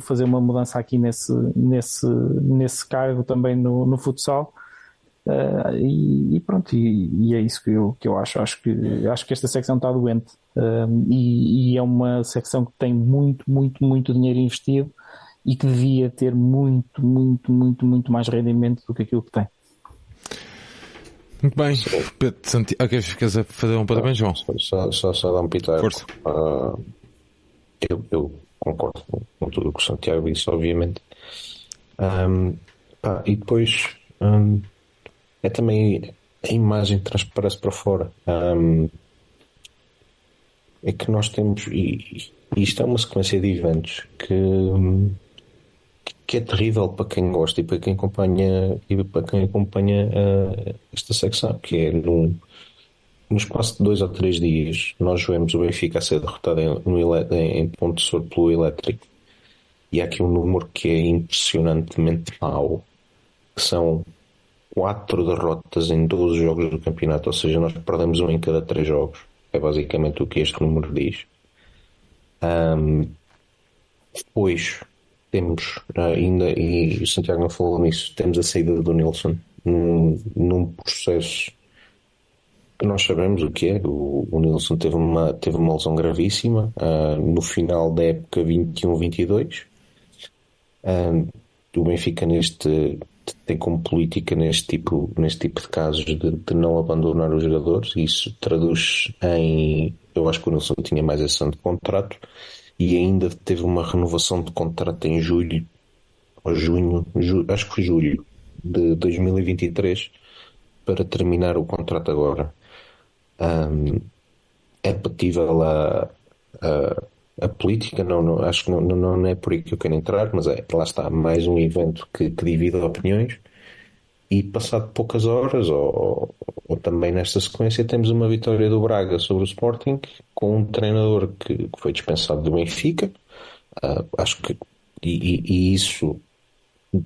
fazer uma mudança aqui nesse, nesse, nesse cargo também no, no futsal Uh, e, e, pronto, e, e, é isso que eu, que eu acho. Acho que, acho que esta secção está doente uh, e, e, é uma secção que tem muito, muito, muito dinheiro investido e que devia ter muito, muito, muito, muito mais rendimento do que aquilo que tem. Muito bem, Pedro Santiago, ah, queres fazer um parabéns, João? Só, só, só dar um pitaco. Força. Uh, eu, eu, concordo com tudo o que o Santiago disse, obviamente. Um, pá, e depois. Um, é também a imagem que transparece para fora. Um, é que nós temos, e, e, isto é uma sequência de eventos que, que é terrível para quem gosta e para quem acompanha, e para quem acompanha uh, esta secção, que é no, no espaço de dois ou três dias, nós vemos o Benfica a ser derrotado em, no, em, em Ponte Sur pelo Elétrico. E há aqui um número que é impressionantemente mau, que são quatro derrotas em 12 jogos do campeonato, ou seja, nós perdemos um em cada três jogos. É basicamente o que este número diz. Um, depois temos ainda, e o Santiago não falou nisso, temos a saída do Nilson num, num processo que nós sabemos o que é. O, o Nilson teve uma, teve uma lesão gravíssima uh, no final da época 21-22. Uh, o Benfica neste tem como política neste tipo, neste tipo de casos de, de não abandonar os jogadores. Isso traduz em. Eu acho que o Nilson tinha mais ano de contrato e ainda teve uma renovação de contrato em julho ou junho, ju, acho que foi julho de 2023 para terminar o contrato agora. Um, é patível a, a, a política, não, não, acho que não, não, não é por aí que eu quero entrar, mas é, lá está, mais um evento que, que divide opiniões. E passado poucas horas, ou, ou, também nesta sequência, temos uma vitória do Braga sobre o Sporting, com um treinador que, que foi dispensado do Benfica. Uh, acho que, e, e, isso,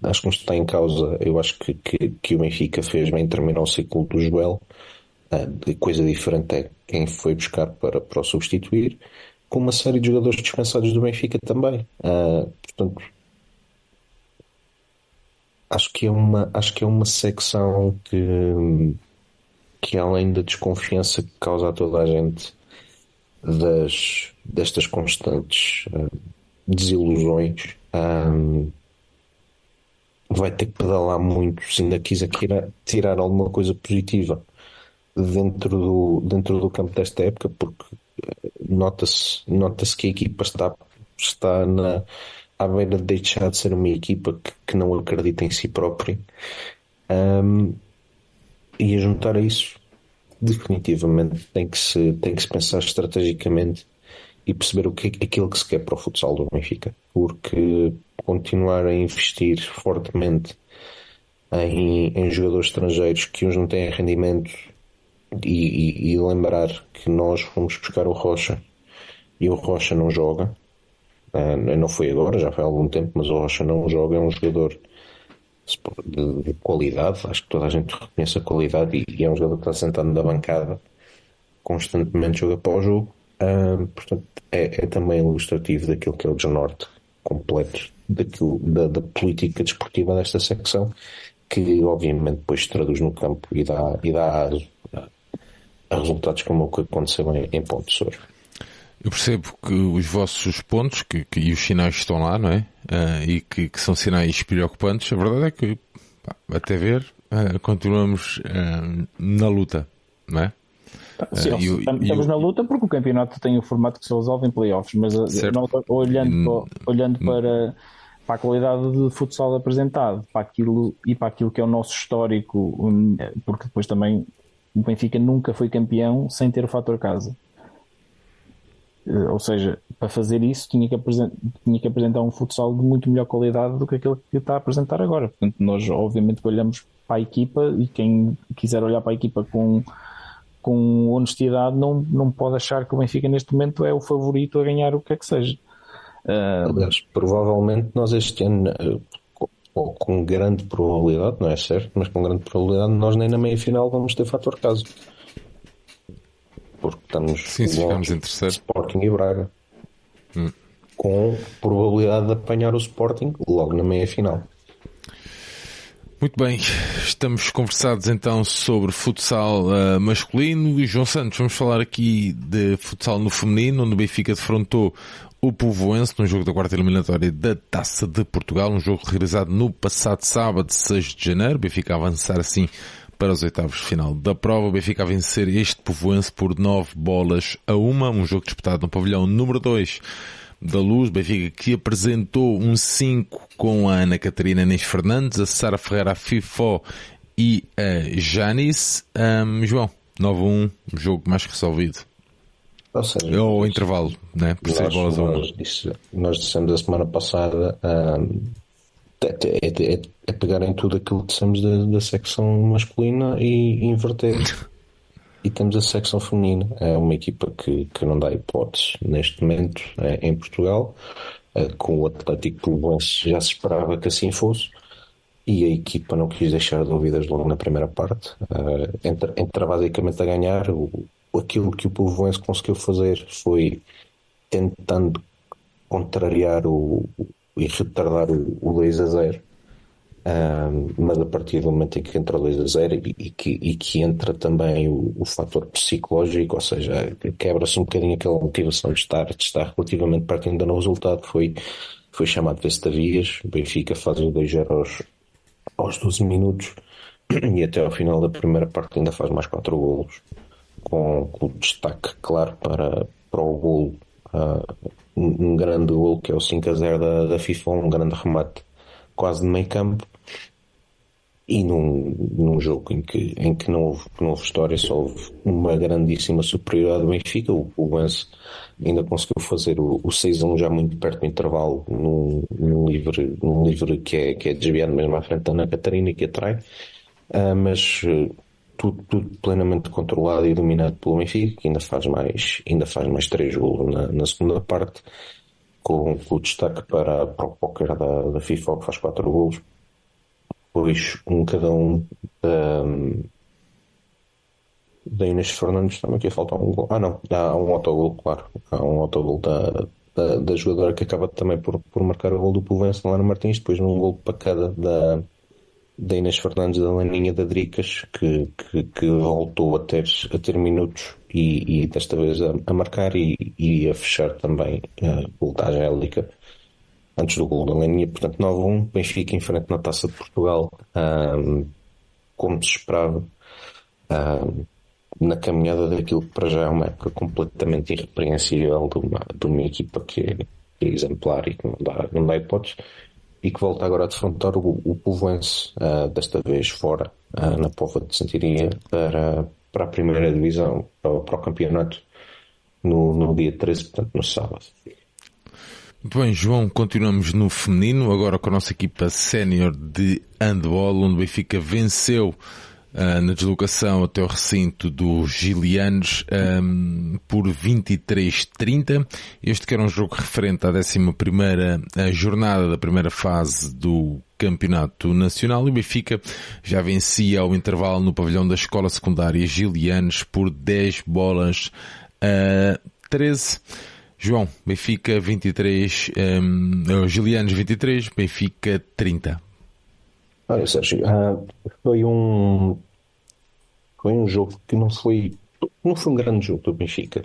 acho que não está em causa. Eu acho que, que, que o Benfica fez bem terminar o ciclo do Joel. Uh, coisa diferente é quem foi buscar para, para o substituir com uma série de jogadores dispensados do Benfica também. Uh, portanto, acho que é uma, acho que é uma secção que, que além da desconfiança que causa a toda a gente das, destas constantes uh, desilusões, um, ah, vai ter que pedalar muito se ainda quiser tirar, alguma coisa positiva dentro do, dentro do campo desta época, porque nota-se nota que a equipa está, está na, à beira de deixar de ser uma equipa que, que não acredita em si própria. Um, e a juntar a isso, definitivamente tem que se, tem que se pensar estrategicamente e perceber o que é aquilo que se quer para o futsal do Benfica. Porque continuar a investir fortemente em, em jogadores estrangeiros que uns não têm rendimento e, e, e, lembrar que nós fomos buscar o Rocha. E o Rocha não joga. Uh, não foi agora, já foi há algum tempo, mas o Rocha não joga, é um jogador de, de qualidade, acho que toda a gente reconhece a qualidade e, e, é um jogador que está sentado na bancada. Constantemente joga para o jogo. Portanto, é, é, também ilustrativo daquilo que é o desnorte completo daquilo, da, da política desportiva desta secção, que obviamente depois se traduz no campo e dá, e dá aso a resultados como o que aconteceu em, em Ponte Sor. Eu percebo que os vossos pontos que, que, e os sinais estão lá, não é? Uh, e que, que, são sinais preocupantes. A verdade é que, pá, até ver, uh, continuamos uh, na luta, não é? Sim, eu, estamos eu, na luta porque o campeonato tem o formato que se resolve em playoffs, mas não, olhando, para, olhando para, para a qualidade de futsal apresentado para aquilo, e para aquilo que é o nosso histórico, porque depois também o Benfica nunca foi campeão sem ter o fator casa. Eh, ou seja, para fazer isso tinha que, tinha que apresentar um futsal de muito melhor qualidade do que aquele que está a apresentar agora. Portanto, nós obviamente olhamos para a equipa e quem quiser olhar para a equipa com, com honestidade não, não pode achar que o Benfica neste momento é o favorito a ganhar o que é que seja. Uh, Aliás, provavelmente nós este ano, eh, ou com grande probabilidade, não é certo, mas com grande probabilidade nós nem na meia final vamos ter fator caso. Porque estamos Sim, se ficamos em terceiro. Sporting e Braga. Hum. Com probabilidade de apanhar o Sporting logo na meia final. Muito bem, estamos conversados então sobre futsal uh, masculino e João Santos, vamos falar aqui de futsal no feminino, onde o Benfica defrontou o Povoense num jogo da quarta eliminatória da Taça de Portugal, um jogo realizado no passado sábado, 6 de janeiro. O Benfica a avançar assim para os oitavos de final da prova. O Benfica a vencer este Povoense por 9 bolas a uma, um jogo disputado no pavilhão número 2 da Luz. Benfica que apresentou um 5 com a Ana Catarina Inês Fernandes, a Sara Ferreira, a Fifó e a Janice. Um, João, 9-1, um jogo mais resolvido. Ou seja, Ou intervalo, né? por ser bolas nós, disse, nós dissemos a semana passada um, é, é, é, é, pegar em tudo aquilo que dissemos da, da secção masculina e, inverter. e temos a secção feminina. É uma equipa que, que não dá hipóteses neste momento é, em Portugal. uh, com o Atlético Belenenses já se esperava que assim fosse e a equipa não quis deixar dúvidas logo na primeira parte. Uh, entra basicamente a ganhar. O, aquilo que o Povoense conseguiu fazer foi tentando contrariar o, e retardar o, o 2 a 0. Um, mas a partir do momento em que entra o 2 a 0 e, e, que, e que entra também o, o fator psicológico, ou seja, quebra-se um bocadinho aquela motivação de estar, de estar relativamente perto ainda no resultado, foi, foi chamado Vestavias, Benfica faz o 2-0 aos, aos 12 minutos e até ao final da primeira parte ainda faz mais 4 golos, com, com destaque claro para, para o golo, uh, um, um, grande golo que é o 5 a 0 da, da FIFA, um grande remate quase de meio campo e num, num jogo em que, em que não, houve, não houve história, só houve uma grandíssima superioridade do Benfica, o, o Benz ainda conseguiu fazer o, o 6 a 1 já muito perto do intervalo num, num, livre, num livre que é, que é desviado mesmo à frente da Ana Catarina e que atrai, uh, mas uh, tudo, tudo, plenamente controlado e dominado pelo Benfica, que ainda faz mais, ainda faz mais 3 golos na, na segunda parte, com, com, o destaque para, para o póquer da, da FIFA, que faz 4 golos depois um cada um da, da Inês Fernandes também aqui falta um gol. Ah não, há um autogol, claro. Há um autogol da, da, da, jogadora que acaba também por, por marcar o gol do Povense, Lana Martins, depois um gol para cada da, da Inês Fernandes da Laninha da Dricas, que, que, que, voltou a ter, a ter minutos e, e desta vez a, a marcar e, e, a fechar também a voltagem Angélica antes do gol da Leninha, portanto 9-1, Benfica em frente na Taça de Portugal, um, como se esperava, um, na caminhada daquilo que para já é uma época completamente irrepreensível de uma, de uma equipa que é, que é exemplar e que não dá, não dá hipóteses, e que volta agora a defrontar o, o Povoense, uh, desta vez fora, uh, na Pova de Santiria, para, para a primeira divisão, para, para o campeonato, no, no dia 13, portanto no sábado. Bem, João, continuamos no feminino, agora com a nossa equipa sénior de handball, onde o Benfica venceu uh, na deslocação até o recinto dos Gilianos um, por 23-30. Este que era um jogo referente à 11 jornada da primeira fase do Campeonato Nacional e o Benfica já vencia ao intervalo no pavilhão da Escola Secundária Gilianos por 10 bolas a 13. João, Benfica 23, um, Julianos 23, Benfica 30. Olha, Sérgio, uh, foi um foi um jogo que não foi não foi um grande jogo do Benfica.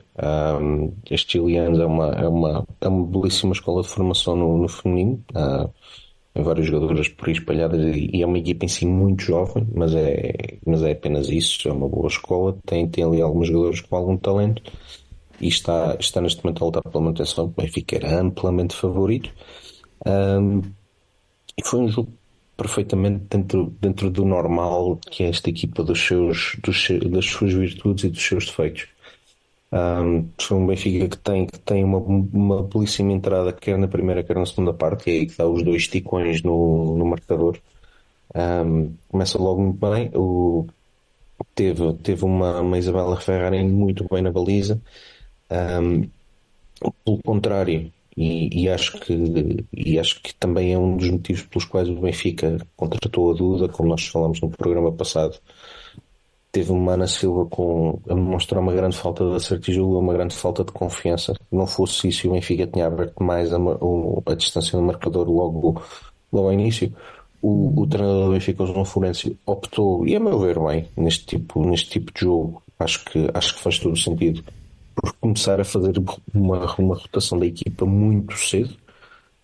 Este Julianos é uma, é, uma, é uma belíssima escola de formação no, no feminino. Uh, tem vários jogadores por aí espalhadas e, é uma equipa em si muito jovem, mas é, mas é apenas isso. É uma boa escola. Tem, tem ali alguns jogadores com algum talento e está, está neste momento a lutar pela manutenção. O Benfica era amplamente favorito. Um, e foi um jogo perfeitamente dentro, dentro do normal que é esta equipa dos seus, dos, das suas virtudes e dos seus defeitos. Um, foi um Benfica que tem, que tem uma, uma belíssima entrada, quer na primeira, quer na segunda parte, e é aí que dá os dois ticões no, no marcador. Um, começa logo muito bem. O, teve, teve uma, uma Isabela Ferrari muito bem na baliza. Um, pelo contrário, e, e, acho que, e acho que também é um dos motivos pelos quais o Benfica contratou a Duda, como nós falamos no programa passado. Teve uma Ana Silva com, a demonstrar uma grande falta de certidão, uma grande falta de confiança. Não fosse isso, o Benfica tinha aberto mais a, a, a distância do marcador logo, logo ao início. O, o treinador do Benfica, o João Florencio, optou, e a meu ver bem, neste tipo, neste tipo de jogo. Acho que, acho que faz todo o sentido por começar a fazer uma, uma rotação da equipa muito cedo.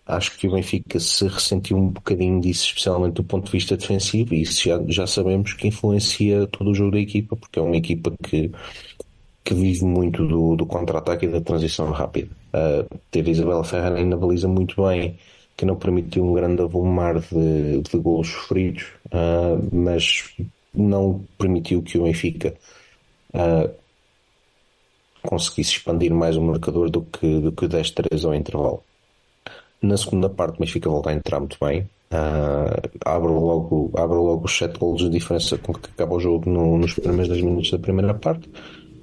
Acho que o Benfica se ressentiu um bocadinho disso, especialmente do ponto de vista defensivo, e isso já, já sabemos que influencia todo o jogo da equipa, porque é uma equipa que, que vive muito do, do contra-ataque e da transição rápida. Uh, teve Isabela Ferreira na baliza muito bem, que não permitiu um grande avolumar de, de golos sofridos, uh, mas não permitiu que o Benfica uh, conseguisse expandir mais o marcador do que, do que 10-3 ao intervalo. Na segunda parte, o Benfica volta a entrar muito bem. Uh, abre, logo, abre logo os 7 golos de diferença com que acaba o jogo no, nos primeiros 10 minutos da primeira parte.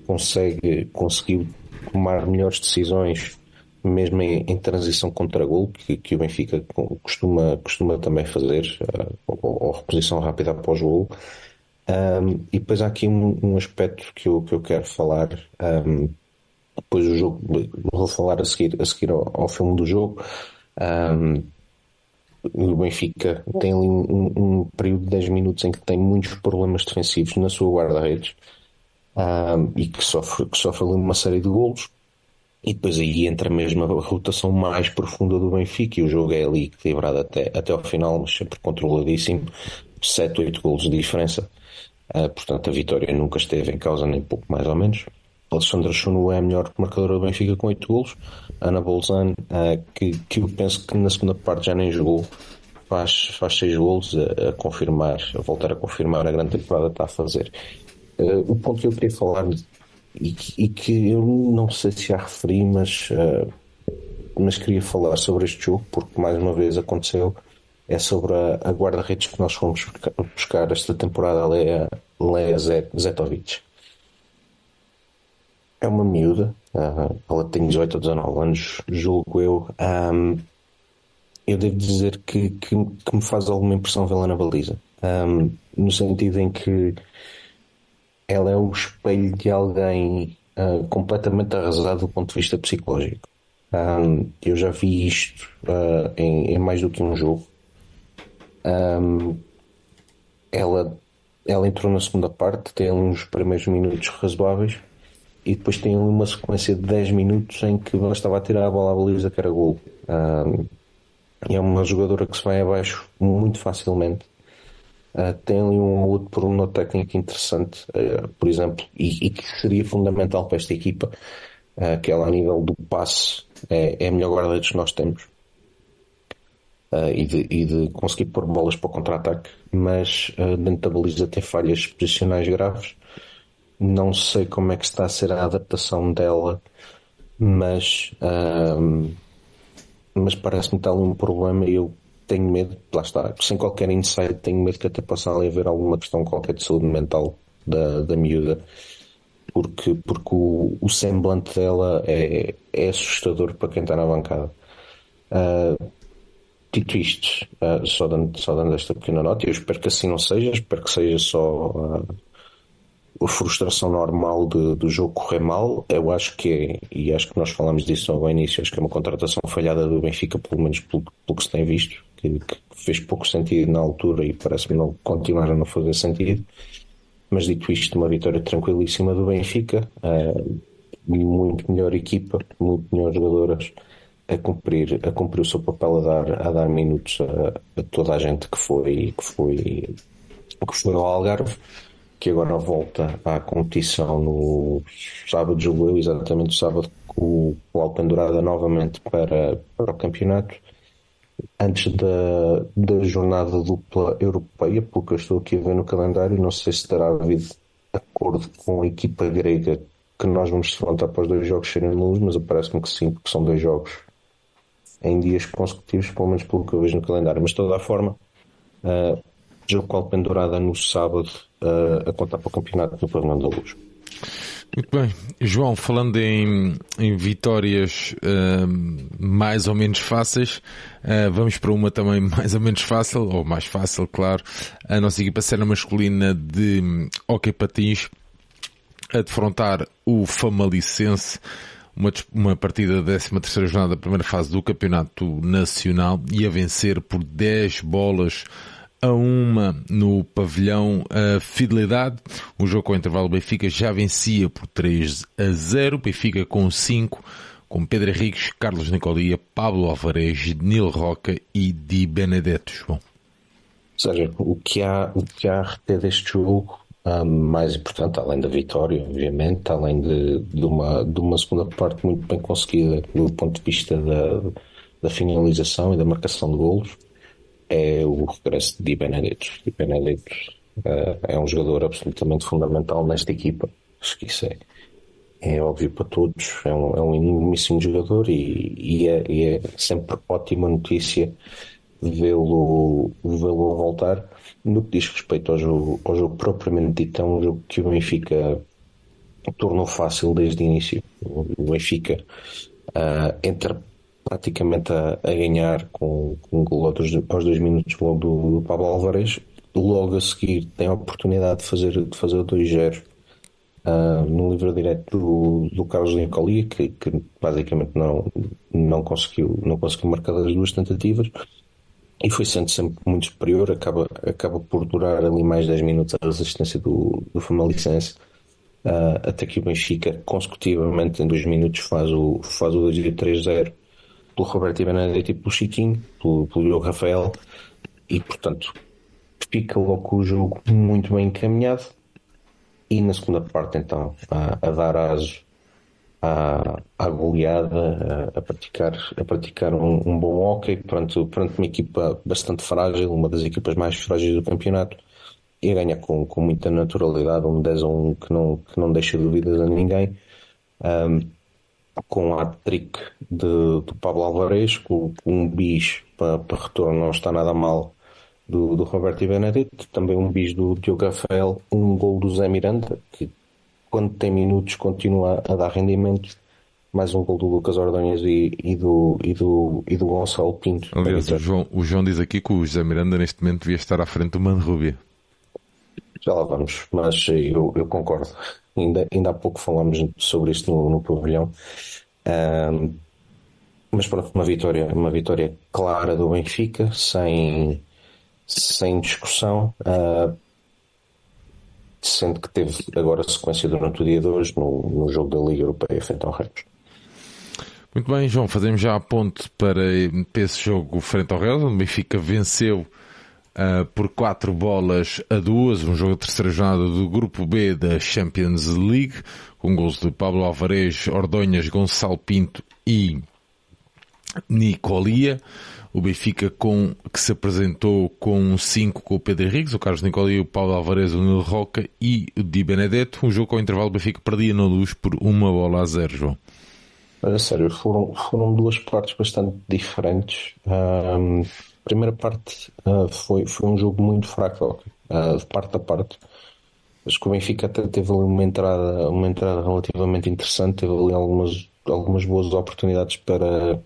Consegue, conseguiu tomar melhores decisões mesmo em, em transição contra gol, que, que o Benfica costuma, costuma também fazer, uh, ou, ou, reposição rápida após gol. Um, e depois há aqui um, um, aspecto que eu, que eu quero falar. Um, depois do jogo, vou falar a seguir, a seguir ao, ao filme do jogo. O Benfica tem ali um, um, período de 10 minutos em que tem muitos problemas defensivos na sua guarda-redes e que sofre, que sofre ali uma série de golos. E depois aí entra mesmo a rotação mais profunda do Benfica e o jogo é ali equilibrado até, até ao final, mas sempre controladíssimo. 7, 8 golos de diferença. Uh, portanto, a vitória nunca esteve em causa, nem pouco mais ou menos. Alexandra Chunu é a melhor marcadora do Benfica com 8 golos. Ana Bolzan, uh, que, que eu penso que na segunda parte já nem jogou, faz, faz 6 golos a, a, confirmar, a voltar a confirmar a grande temporada que está a fazer. Uh, o ponto que eu queria falar, e, e, que eu não sei se já referi, mas, mas queria falar sobre este jogo, porque mais uma vez aconteceu, é sobre a, a guarda-redes que nós fomos buscar esta temporada, Leia, Leia Zetovic é uma miúda, uh, ela tem 18 ou 19 anos, julgo eu. Um, eu devo dizer que, que, que, me faz alguma impressão vê-la na baliza, um, no sentido em que ela é o espelho de alguém uh, completamente arrasado do ponto de vista psicológico. Um, eu já vi isto uh, em, em, mais do que um jogo. Ela, ela entrou na segunda parte, tem uns primeiros minutos razoáveis e depois tem uma sequência de 10 minutos em que bastava tirar a bola à baliza que era gol. Um, é uma jogadora que se vai abaixo muito facilmente. Uh, tem ali um outro pormenor técnico interessante, uh, por exemplo, e, e, que seria fundamental para esta equipa, uh, que ela a nível do passe é, é a melhor guarda que nós temos. E de, e, de, conseguir pôr bolas para o contra-ataque, mas dentro da baliza tem falhas posicionais graves não sei como é que está a ser a adaptação dela, mas, um, mas parece-me estar ali um problema e eu tenho medo, lá está, sem qualquer insight, tenho medo que até possa ali haver alguma questão qualquer de saúde mental da, da miúda, porque, porque o, o semblante dela é, é assustador para quem está na bancada. Uh, dito isto, uh, só, dando, só dando esta pequena nota, eu espero que assim não seja, espero que seja só. Uh, a frustração normal de, do jogo correr mal, eu acho que é, e acho que nós falamos disso ao início, acho que é uma contratação falhada do Benfica, pelo menos pelo, pelo que se tem visto, que, que fez pouco sentido na altura e parece-me não continuar a não fazer sentido. Mas dito isto, uma vitória tranquilíssima do Benfica, uh, muito melhor equipa, muito melhores jogadoras a cumprir, a cumprir o seu papel a dar, a dar minutos a, a toda a gente que foi, que foi, que foi ao Algarve que agora volta à competição no sábado, julgo exatamente o sábado, com o Alpendurada novamente para, para o campeonato, antes da, da jornada dupla europeia, pelo que eu estou aqui a ver no calendário, não sei se terá havido acordo com a equipa grega que nós vamos defrontar para os dois jogos serem luz, mas parece-me que sim, porque são dois jogos em dias consecutivos, pelo menos pelo que eu vejo no calendário. Mas de toda a forma, uh, jogo com a Alpendurada no sábado uh, a contar para o campeonato do Pavilhão da Luz. Muito bem. João, falando em, em vitórias uh, mais ou menos fáceis, uh, vamos para uma também mais ou menos fácil, ou mais fácil, claro. A nossa equipa será masculina de um, Hockey Patins a defrontar o Famalicense, uma, uma partida da 13 terceira jornada da primeira fase do Campeonato Nacional e a vencer por 10 bolas a uma no pavilhão a Fidelidade. O jogo com o intervalo Benfica já vencia por 3 a 0. Benfica com 5, com Pedro Henriques, Carlos Nicolia, Pablo Alvarez, Nil Roca e Di Benedetto. João. Ou seja, o que há, o que há a reter deste jogo, um, mais importante, além da vitória, obviamente, além de, de, uma, de uma segunda parte muito bem conseguida do ponto de vista da, da finalização e da marcação de golos, é o regresso de Di Benedetto. Di Benedetto uh, é um jogador absolutamente fundamental nesta equipa. Acho que isso é, é óbvio para todos. É um, é um enormíssimo jogador e, e, é, e é sempre ótima notícia vê-lo vê voltar. No que diz respeito ao jogo, ao jogo propriamente dito, é um jogo que o Benfica tornou fácil desde o início. O Benfica uh, entra praticamente a, a ganhar com, com um gol aos, aos dois minutos do, do Pablo Alvarez. Logo a seguir tem a oportunidade de fazer, de fazer o 2-0 uh, no livro direto do, do Carlos Nicolia, que, que, basicamente não, não, conseguiu, não conseguiu marcar as duas tentativas e foi sendo sempre muito superior, acaba, acaba por durar ali mais 10 minutos a resistência do, do Famalicense, uh, até que o Benfica consecutivamente em 2 minutos faz o, faz o 2 3-0 pelo Roberto Benedetti e pelo Chiquinho, pelo, pelo Diogo Rafael, e portanto fica logo o jogo muito bem encaminhado. E na segunda parte, então, a, a dar aso à, à goleada, a, a, praticar, a praticar um, um bom hockey perante, perante uma equipa bastante frágil, uma das equipas mais frágeis do campeonato, e a ganhar com, com muita naturalidade, um 10 a 1 que não, que não deixa dúvidas a ninguém. Um, com a trick do Pablo Alvarez, com, um bis para, para retorno não está nada mal do, do Roberto Benedito, também um bis do Diogo Rafael, um gol do Zé Miranda, que quando tem minutos continua a dar rendimento, mais um gol do Lucas Ordonhas e, e, do, e, do, e do Gonçalo Pinto. Aliás, o João, o João diz aqui que o Zé Miranda neste momento devia estar à frente do Mano Rubia. Já lá vamos, mas eu, eu concordo. Ainda, ainda há pouco falámos sobre isto no, no pavilhão. Um, mas pronto, uma vitória, uma vitória clara do Benfica, sem, sem discussão, uh, sendo que teve agora sequência durante o dia de hoje no, no jogo da Liga Europeia frente ao Reus. Muito bem, João, fazemos já a ponte para, para esse jogo frente ao onde o Benfica venceu uh, por 4 bolas a 2, um jogo de terceira jornada do Grupo B da Champions League, com gols de Pablo Alvarez, Ordonhas, Gonçalo Pinto e Nicolia o Benfica com, que se apresentou com 5 com o Pedro Henriques, o Carlos Nicolau, o Paulo Alvarez, o Nilo Roca e o Di Benedetto. Um jogo com o intervalo o Benfica perdia na luz por uma bola a zero, João. Olha, sério, foram, foram duas partes bastante diferentes. A primeira parte uh, foi, foi um jogo muito fraco, uh, de parte a parte. Acho que o Benfica até teve ali uma entrada, uma entrada relativamente interessante, teve ali algumas, algumas boas oportunidades para,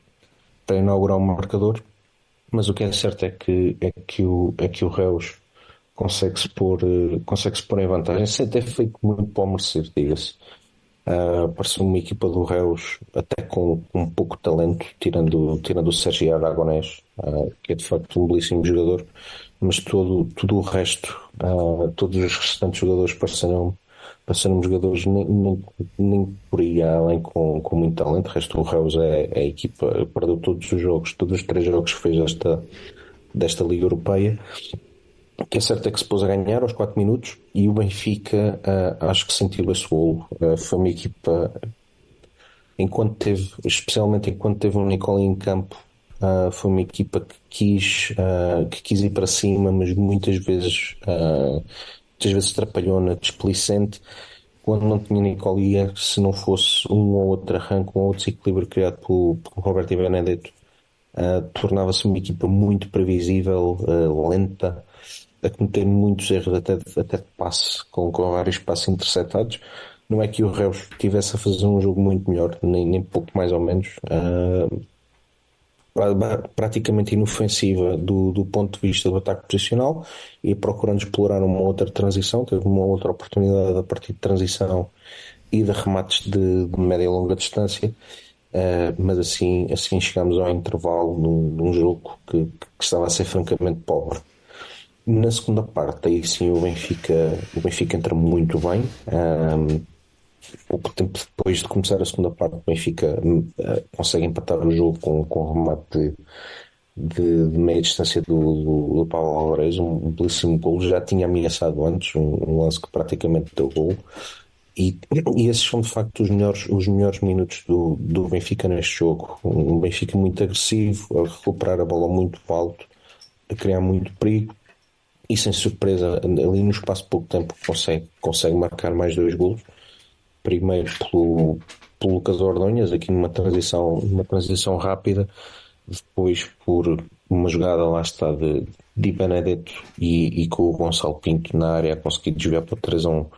para inaugurar um marcador mas o que é certo é que, é que, o, é que o Reus consegue se pôr, eh, consegue -se pôr em vantagem, sem ter feito muito para o merecer, diga-se. Uh, parece uma equipa do Reus até com, com pouco talento, tirando, tirando o Sérgio Aragonés, uh, que é de facto um belíssimo jogador, mas todo, todo o resto, uh, todos os restantes jogadores pareceram para sermos jogadores nem, nem, nem por aí além com, com muito talento. O resto do Reus é, é, a equipa, perdeu todos os jogos, todos os três jogos que fez desta, desta Liga Europeia. O que é certo é que se pôs a ganhar aos 4 minutos e o Benfica uh, acho que sentiu esse golo. Uh, foi uma equipa, enquanto teve, especialmente enquanto teve um Nicola em campo, uh, foi uma equipa que quis, que quis ir para cima, mas muitas vezes muitas vezes trapalhona, desplicente, quando não tinha Nicolia, se não fosse um ou outro arranque, um ou outro desequilíbrio criado pelo, pelo Roberto e Benedetto, uh, tornava-se uma equipa muito previsível, uh, lenta, a cometer muitos erros até, até de passe, com, com vários passos interceptados. Não é que o Reus estivesse a fazer um jogo muito melhor, nem, nem pouco mais ou menos. Uh, praticamente inofensiva do, do ponto de vista do ataque posicional e procurando explorar uma outra transição, teve uma outra oportunidade a partir de transição e de remates de, de média e longa distância, uh, mas assim, assim chegamos ao intervalo num, num jogo que, que, estava a ser francamente pobre. Na segunda parte, aí sim o Benfica, o Benfica entra muito bem. Um, eh, pouco tempo depois de começar a segunda parte, o Benfica uh, consegue empatar o jogo com, com um remate de, de, meia distância do, do, do Paulo Alvarez, um belíssimo gol. Já tinha ameaçado antes, um, um lance que praticamente deu gol. E, e, esses são de facto os melhores, os melhores minutos do, do Benfica neste jogo. Um Benfica muito agressivo, a recuperar a bola muito alto, a criar muito perigo e sem surpresa, ali no espaço de pouco tempo, consegue, consegue marcar mais dois golos primeiro pelo, pelo Lucas Ordonhas, aqui numa transição, numa transição rápida, depois por uma jogada lá está de, de Benedetto e, e, com o Gonçalo Pinto na área a conseguir desviar para 3 a 1. Uh,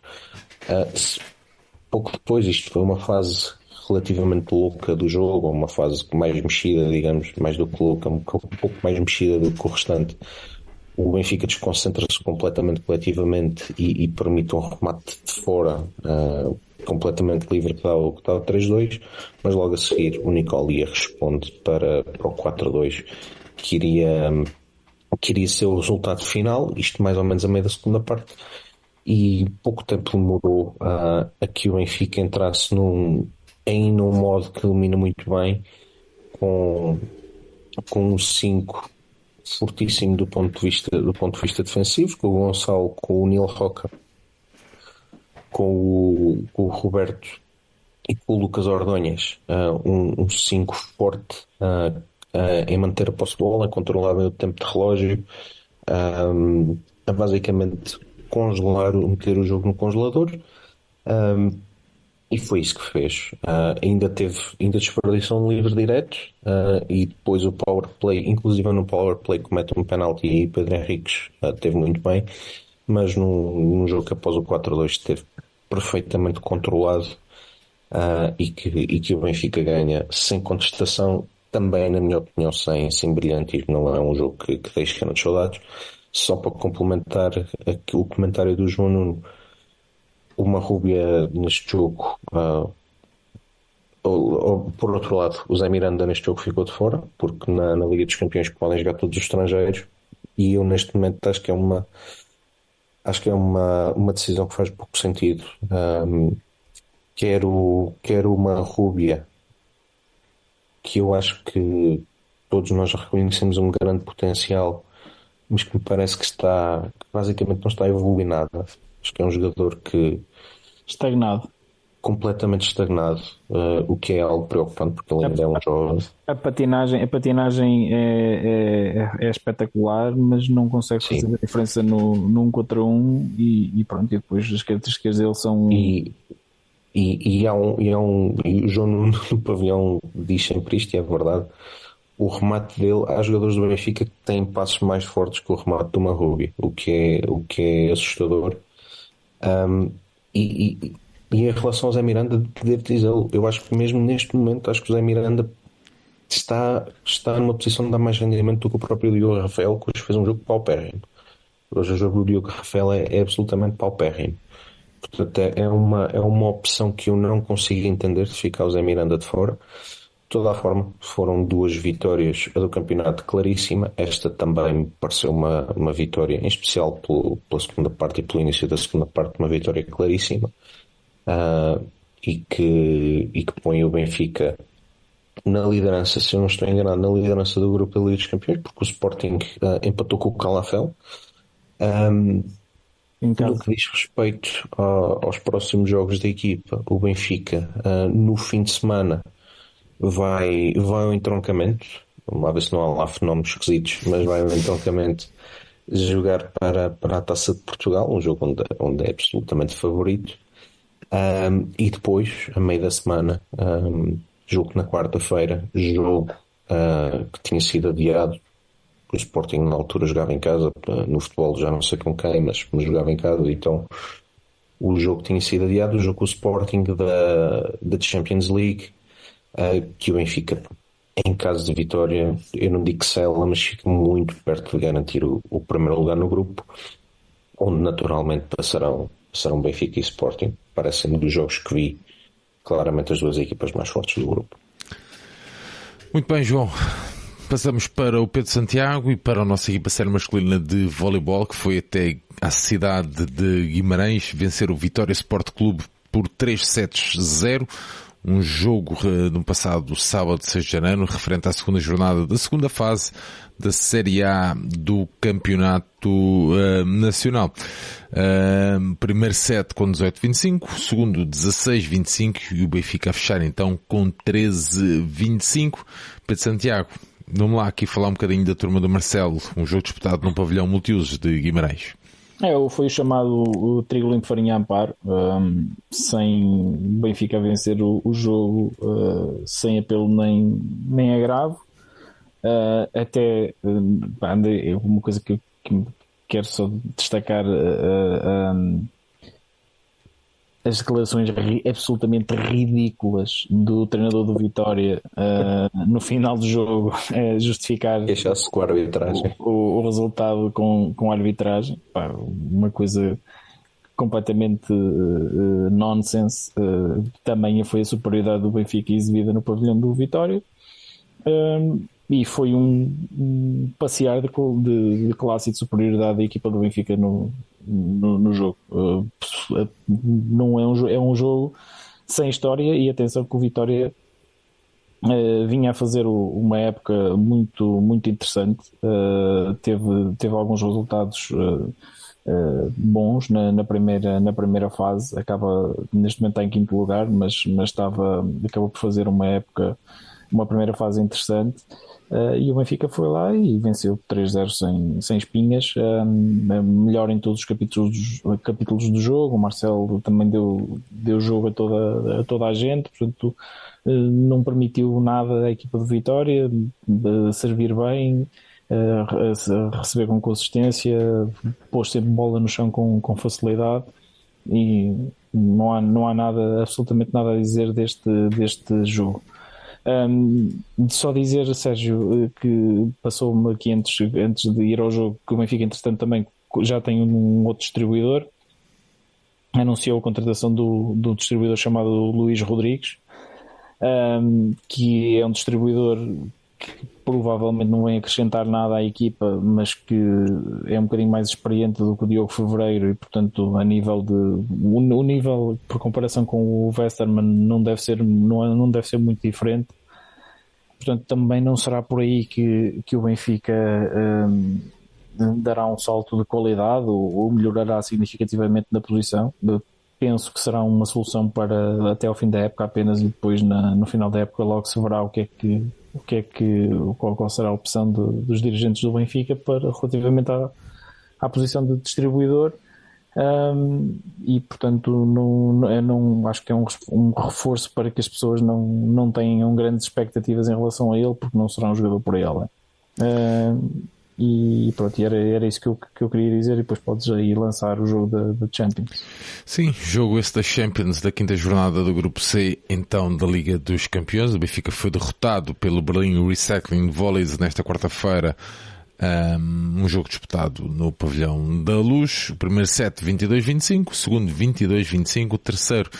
pouco depois, isto foi uma fase relativamente louca do jogo, uma fase mais mexida, digamos, mais do que louca, um pouco mais mexida do que o restante, o Benfica desconcentra-se completamente coletivamente e, e, permite um remate de fora uh, completamente livre que dá o, que dá o 3-2, mas logo a seguir o Nicolia responde para, para o 4-2 que iria, que iria ser o resultado final, isto mais ou menos a meio da segunda parte e pouco tempo demorou uh, a que o Benfica entrasse num, em num modo que domina muito bem com, com um 5 fortíssimo do ponto de vista do ponto de vista defensivo, com o Gonçalo, com o Neil Roca, com o, com o Roberto e com o Lucas Ordonhas, uh, um 5 forte uh, uh, em manter a posse de bola, controlar o tempo de relógio, um, a basicamente congelar, meter o jogo no congelador. Um, e foi isso que fez. Uh, ainda teve, ainda desperdiçou um livre direto uh, e depois o power play, inclusive no power play comete um penalti e Pedro Henriques uh, teve muito bem, mas no jogo que após o 4-2 esteve perfeitamente controlado e, que, e que o Benfica ganha sem contestação, também na minha opinião sem, sem brilhantismo, não é um jogo que, que deixa de saudades. Só para complementar aqui, o comentário do João Nuno, uma Rúbia neste jogo. Uh, ou, ou, por outro lado, o Zé Miranda neste jogo ficou de fora, porque na, na Liga dos Campeões podem jogar todos os estrangeiros, e eu neste momento acho que é uma acho que é uma, uma decisão que faz pouco sentido. Um, quero, quero uma Rúbia que eu acho que todos nós reconhecemos um grande potencial, mas que me parece que está que basicamente não está a evoluir nada. Acho que é um jogador que estagnado. Completamente estagnado, uh, o que é algo preocupante porque ele ainda é um jovem. A patinagem, a patinagem é, é, é espetacular, mas não consegue Sim. fazer a diferença no, num contra um e, e pronto, e depois as características dele são. E, e, e, há um, e, há um, e o João no, no pavilhão diz sempre isto, e é verdade. O remate dele, há jogadores do Benfica que têm passos mais fortes que o remate do Marrubi, o que é, o que é assustador. Um, e, e, e, em relação ao Zé Miranda, devo dizer, eu acho que mesmo neste momento, acho que o Zé Miranda está, está numa posição de dar mais rendimento do que o próprio Diogo Rafael, que hoje fez um jogo paupérrimo. Hoje o jogo do Diogo Rafael é, é absolutamente paupérrimo. Portanto, é, é uma, é uma opção que eu não consigo entender de ficar o Zé Miranda de fora. De toda a forma, foram duas vitórias a do campeonato claríssima. Esta também me pareceu uma, uma vitória, em especial pelo, pela segunda parte e pelo início da segunda parte, uma vitória claríssima. Uh, e, que, e que põe o Benfica na liderança, se eu não estou enganado, na liderança do grupo da Liga dos Campeões, porque o Sporting uh, empatou com o Calafel. Um, no que diz respeito aos próximos jogos da equipa, o Benfica, uh, no fim de semana, vai, vai ao entroncamento. Vamos lá ver se não há lá fenómenos esquisitos, mas vai ao entroncamento jogar para, para a Taça de Portugal, um jogo onde, onde é absolutamente favorito. Um, e depois, a meio da semana, um, na quarta-feira, jogo uh, que tinha sido adiado. O Sporting na altura jogava em casa, uh, no futebol já não sei com quem, mas, mas jogava em casa, então o jogo tinha sido adiado, o jogo com o Sporting da, da Champions League uh, que o Benfica, em caso de vitória, eu não digo que sela, mas fica muito perto de garantir o, o primeiro lugar no grupo, onde naturalmente passarão, passarão Benfica e Sporting. Parecem-me dos jogos que vi, claramente as duas equipas mais fortes do grupo. Muito bem, João. Passamos para o Pedro Santiago e para a nossa equipa série masculina de voleibol, que foi até à cidade de Guimarães vencer o Vitória Sport Clube por 3 sets 0 um jogo uh, no passado sábado 6 de janeiro, referente à segunda jornada da segunda fase da Série A do Campeonato uh, Nacional. Uh, primeiro set com 18-25, segundo 16-25 e o Benfica a fechar então com 13-25. Pedro Santiago, vamos lá aqui falar um bocadinho da turma do Marcelo, um jogo disputado no pavilhão multiusos de Guimarães. É, foi chamado o trigo limpo farinha amparo, um, sem Benfica vencer o, o jogo, uh, sem apelo nem, nem agravo. Uh, até uh, uma coisa que, que quero só destacar uh, um, as declarações ri, absolutamente ridículas do treinador do Vitória uh, no final do jogo é justificar Queixar-se com a arbitragem. O, o, resultado com, com a arbitragem. Pá, uma coisa completamente uh, nonsense. Uh, também foi a superioridade do Benfica exibida no pavilhão do Vitória. e foi um, um passear de, de, de, classe e de superioridade da equipa do Benfica no, no, no jogo. Uh, não é um, é um jogo sem história e atenção que o Vitória uh, vinha a fazer o, uma época muito, muito interessante. Uh, teve, teve alguns resultados bons na, na, primeira, na primeira fase. Acaba neste momento está em quinto lugar, mas, mas estava, acabou por fazer uma época, uma primeira fase interessante. Uh, e o Benfica foi lá e venceu 3-0 sem, sem espinhas, uh, melhor em todos os capítulos, capítulos do jogo. O Marcelo também deu, deu jogo a toda, a toda a gente, portanto, uh, não permitiu nada à equipa de Vitória de servir bem, receber com consistência, pôs sempre bola no chão com, com facilidade e não há, não há nada, absolutamente nada a dizer deste, deste jogo. Só dizer, Sérgio, eh, que passou-me aqui antes, antes de ir ao jogo que o Benfica, entretanto, também já tem um outro distribuidor. Anunciou a contratação do, do distribuidor chamado Luís Rodrigues, um, que é um distribuidor que provavelmente não vem acrescentar nada à equipa, mas que é um bocadinho mais experiente do que o Diogo Fevereiro e, portanto, a nível de. O, nível, por comparação com o Westerman, não deve ser, não, não deve ser muito diferente. Portanto, também não será por aí que, que o Benfica um, dará um salto de qualidade ou, ou, melhorará significativamente na posição. Penso que será uma solução para até ao fim da época apenas e depois na, no final da época logo se verá o que é que o que é que qual, qual será a opção de, dos dirigentes do Benfica para relativamente à, à posição de distribuidor. Um, e portanto não, eu não acho que é um, um, reforço para que as pessoas não, não tenham grandes expectativas em relação a ele porque não será um jogador por ele um, e pronto, era, era isso que eu, que eu queria dizer. E depois podes aí lançar o jogo da, da Champions. Sim, jogo esse da Champions da quinta jornada do grupo C então da Liga dos Campeões, o Benfica foi derrotado pelo Berlim Recycling Volleys nesta quarta-feira um, jogo disputado no pavilhão da Luz. O primeiro set 22-25, o segundo 22-25, o terceiro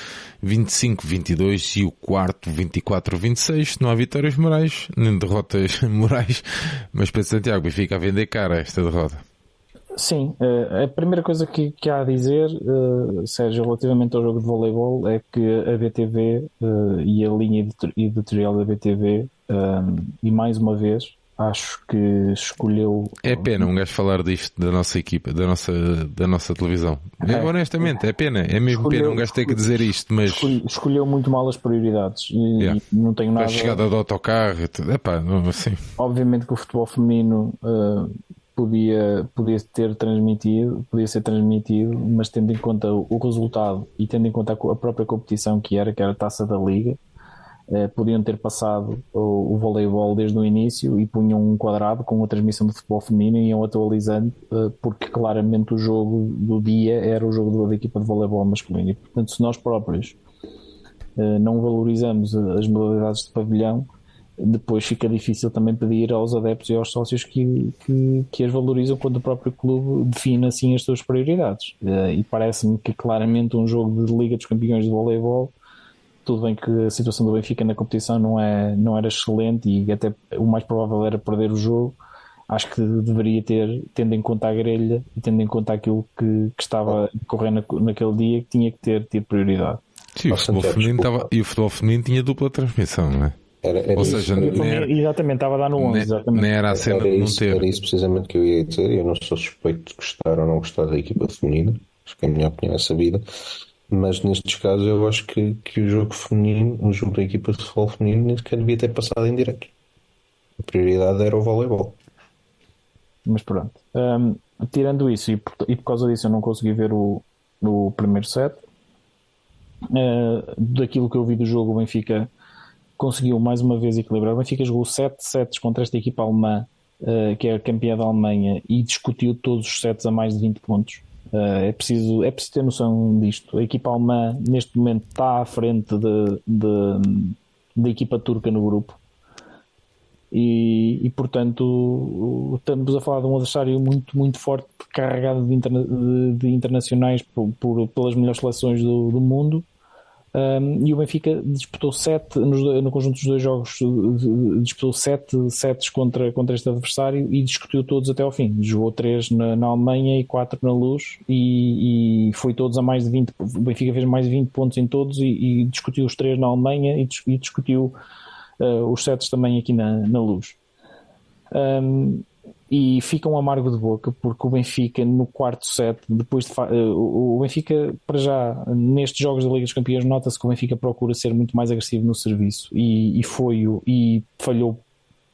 25-22 e o quarto 24-26. Não há vitórias morais, nem derrotas morais, mas Pedro Santiago fica a vender cara esta derrota. Sim, eh, a primeira coisa que, que há a dizer, uh, Sérgio, relativamente ao jogo de voleibol, é que a BTV eh, e a linha editorial da BTV, e mais uma vez, acho que escolheu. É pena um gajo falar disto da nossa equipa, da nossa, da nossa televisão. É, é honestamente, é pena. É mesmo escolheu, pena um gajo ter que dizer isto, mas. Escolheu muito mal as prioridades e, yeah. e não tenho nada. A chegada do autocarro, epá, assim. Obviamente que o futebol feminino. Uh, podia, podia ter transmitido, podia ser transmitido, mas tendo em conta o resultado e tendo em conta a própria competição que era, que era a taça da liga, eh, podiam ter passado o, o voleibol desde o início e punham um quadrado com a transmissão de futebol feminino e iam atualizando, eh, porque claramente o jogo do dia era o jogo da equipa de voleibol masculino. E, portanto, se nós próprios eh, não valorizamos as modalidades de pavilhão, depois fica difícil também pedir aos adeptos e aos sócios que, que, que as valorizam quando o próprio clube define assim as suas prioridades. E parece-me que claramente um jogo de Liga dos Campeões de Voleibol tudo bem que a situação do Benfica na competição não, é, não era excelente e até o mais provável era perder o jogo. Acho que deveria ter, tendo em conta a grelha e tendo em conta aquilo que, que estava a correr na, naquele dia, que tinha que ter tido prioridade. Sim, o futebol feminino tava, e o futebol feminino tinha dupla transmissão, não é? Era, era Ou seja, isso. Era, exatamente, estava a dar no 11. Nem, nem era a cena era isso, ter. Era isso precisamente que eu ia dizer. Eu não sou suspeito de gostar ou não gostar da equipa feminina. Acho que a minha opinião é sabida. Mas nestes casos eu acho que, que o jogo feminino, o jogo da equipa de futebol feminino, nem sequer devia ter passado em direto. A prioridade era o voleibol. Mas pronto. Um, tirando isso, e por, e por, causa disso eu não consegui ver o, o primeiro set. Uh, daquilo que eu vi do jogo, o Benfica conseguiu mais uma vez equilibrar. O Benfica jogou 7 sets contra esta equipa alemã, uh, que é a campeã da Alemanha, e discutiu todos os sets a mais de 20 pontos. É, preciso, é preciso ter noção disto. A equipa alemã, neste momento, está à frente da equipa turca no grupo. E, e, portanto estamos a falar de um adversário muito muito forte carregado de, interna de internacionais por, por, pelas melhores seleções do, do mundo um, e o Benfica disputou sete no, no, conjunto dos dois jogos disputou sete sets contra, contra este adversário e discutiu todos até ao fim. Jogou três na, na Alemanha e quatro na Luz e, e, foi todos a mais de 20 o Benfica fez mais de 20 pontos em todos e, e discutiu os três na Alemanha e, e discutiu uh, os sets também aqui na, na Luz. Um, e fica um amargo de boca porque o Benfica no quarto set depois de uh, o Benfica para já nestes jogos da Liga dos Campeões nota-se que o Benfica procura ser muito mais agressivo no serviço e, e foi e falhou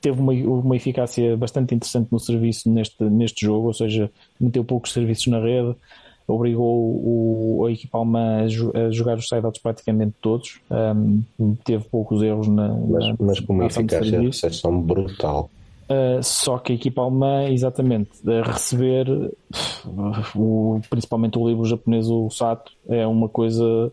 teve uma, uma eficácia bastante interessante no serviço neste, neste jogo, ou seja, meteu poucos serviços na rede, obrigou o, a equipa alemã a, a jogar os side-outs praticamente todos, um, teve poucos erros na. Mas, na, mas com uma eficácia de recepção brutal. Uh, só que a equipa alemã, exatamente, a receber o, principalmente o livro japonês, o Sato, é uma coisa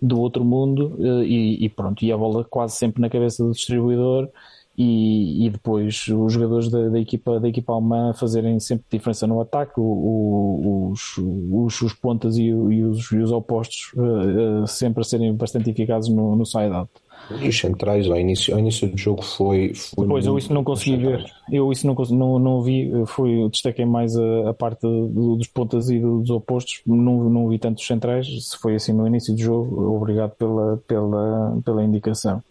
do outro mundo uh, e, e, pronto, e a bola quase sempre na cabeça do distribuidor e, e depois os jogadores da, da, equipa, da equipa alemã fazerem sempre diferença no ataque, o, o, os, os, os, pontas e, e, os, e os opostos uh, sempre a serem bastante eficazes no, no side-out. Os centrais ao início, ao início do jogo foi. foi pois, eu isso não consegui ver. Eu isso não, não, não vi. Foi, destaquei mais a, a parte do, dos pontas e dos opostos. Não, não vi tantos centrais. Se foi assim no início do jogo, obrigado pela, pela, pela indicação.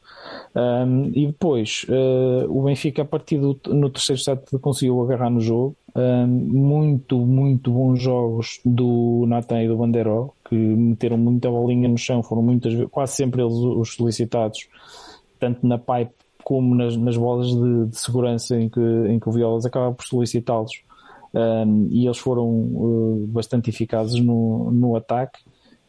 Um, e depois, uh, o Benfica, a partir do no terceiro set, conseguiu agarrar no jogo. Muito, muito bons jogos do Natan e do Banderó, que meteram muita bolinha no chão, foram muitas quase sempre eles os solicitados, tanto na pipe como nas, nas bolas de, de, segurança em que, em que o Violas acaba por solicitá-los. Um, e eles foram uh, bastante eficazes no, no ataque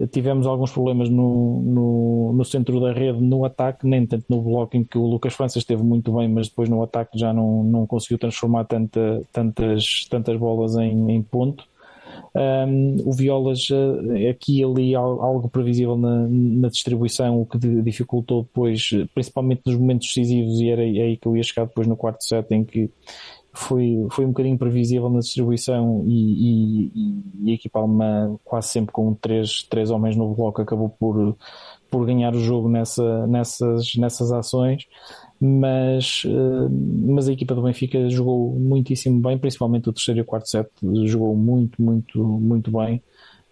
tivemos alguns problemas no, no, no, centro da rede no ataque, nem tanto no bloco em que o Lucas França esteve muito bem, mas depois no ataque já não, não conseguiu transformar tanta, tantas, tantas bolas em, em ponto. Um, o Violas eh, aqui e ali algo previsível na, na, distribuição, o que dificultou depois, principalmente nos momentos decisivos, e era aí que eu ia chegar depois no quarto set, em que foi, foi um bocadinho previsível na distribuição e, e, e a equipa alemã quase sempre com três, três homens no bloco acabou por, por ganhar o jogo nessa, nessas, nessas ações. Mas, eh, mas a equipa do Benfica jogou muitíssimo bem, principalmente o terceiro e o quarto set jogou muito, muito, muito bem.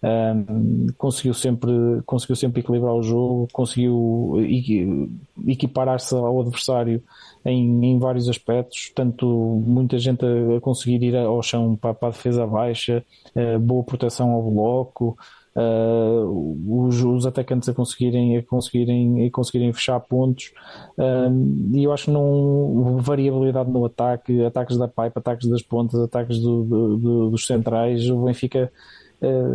Um, conseguiu sempre conseguiu sempre equilibrar o jogo conseguiu equiparar-se ao adversário em, em, vários aspectos tanto muita gente a, a conseguir ir ao chão para, para a defesa baixa boa proteção ao bloco os, os, atacantes a conseguirem, a conseguirem, a conseguirem fechar pontos. E eu acho que não variabilidade no ataque, ataques da pipe, ataques das pontas, ataques do, do, do, dos centrais, o Benfica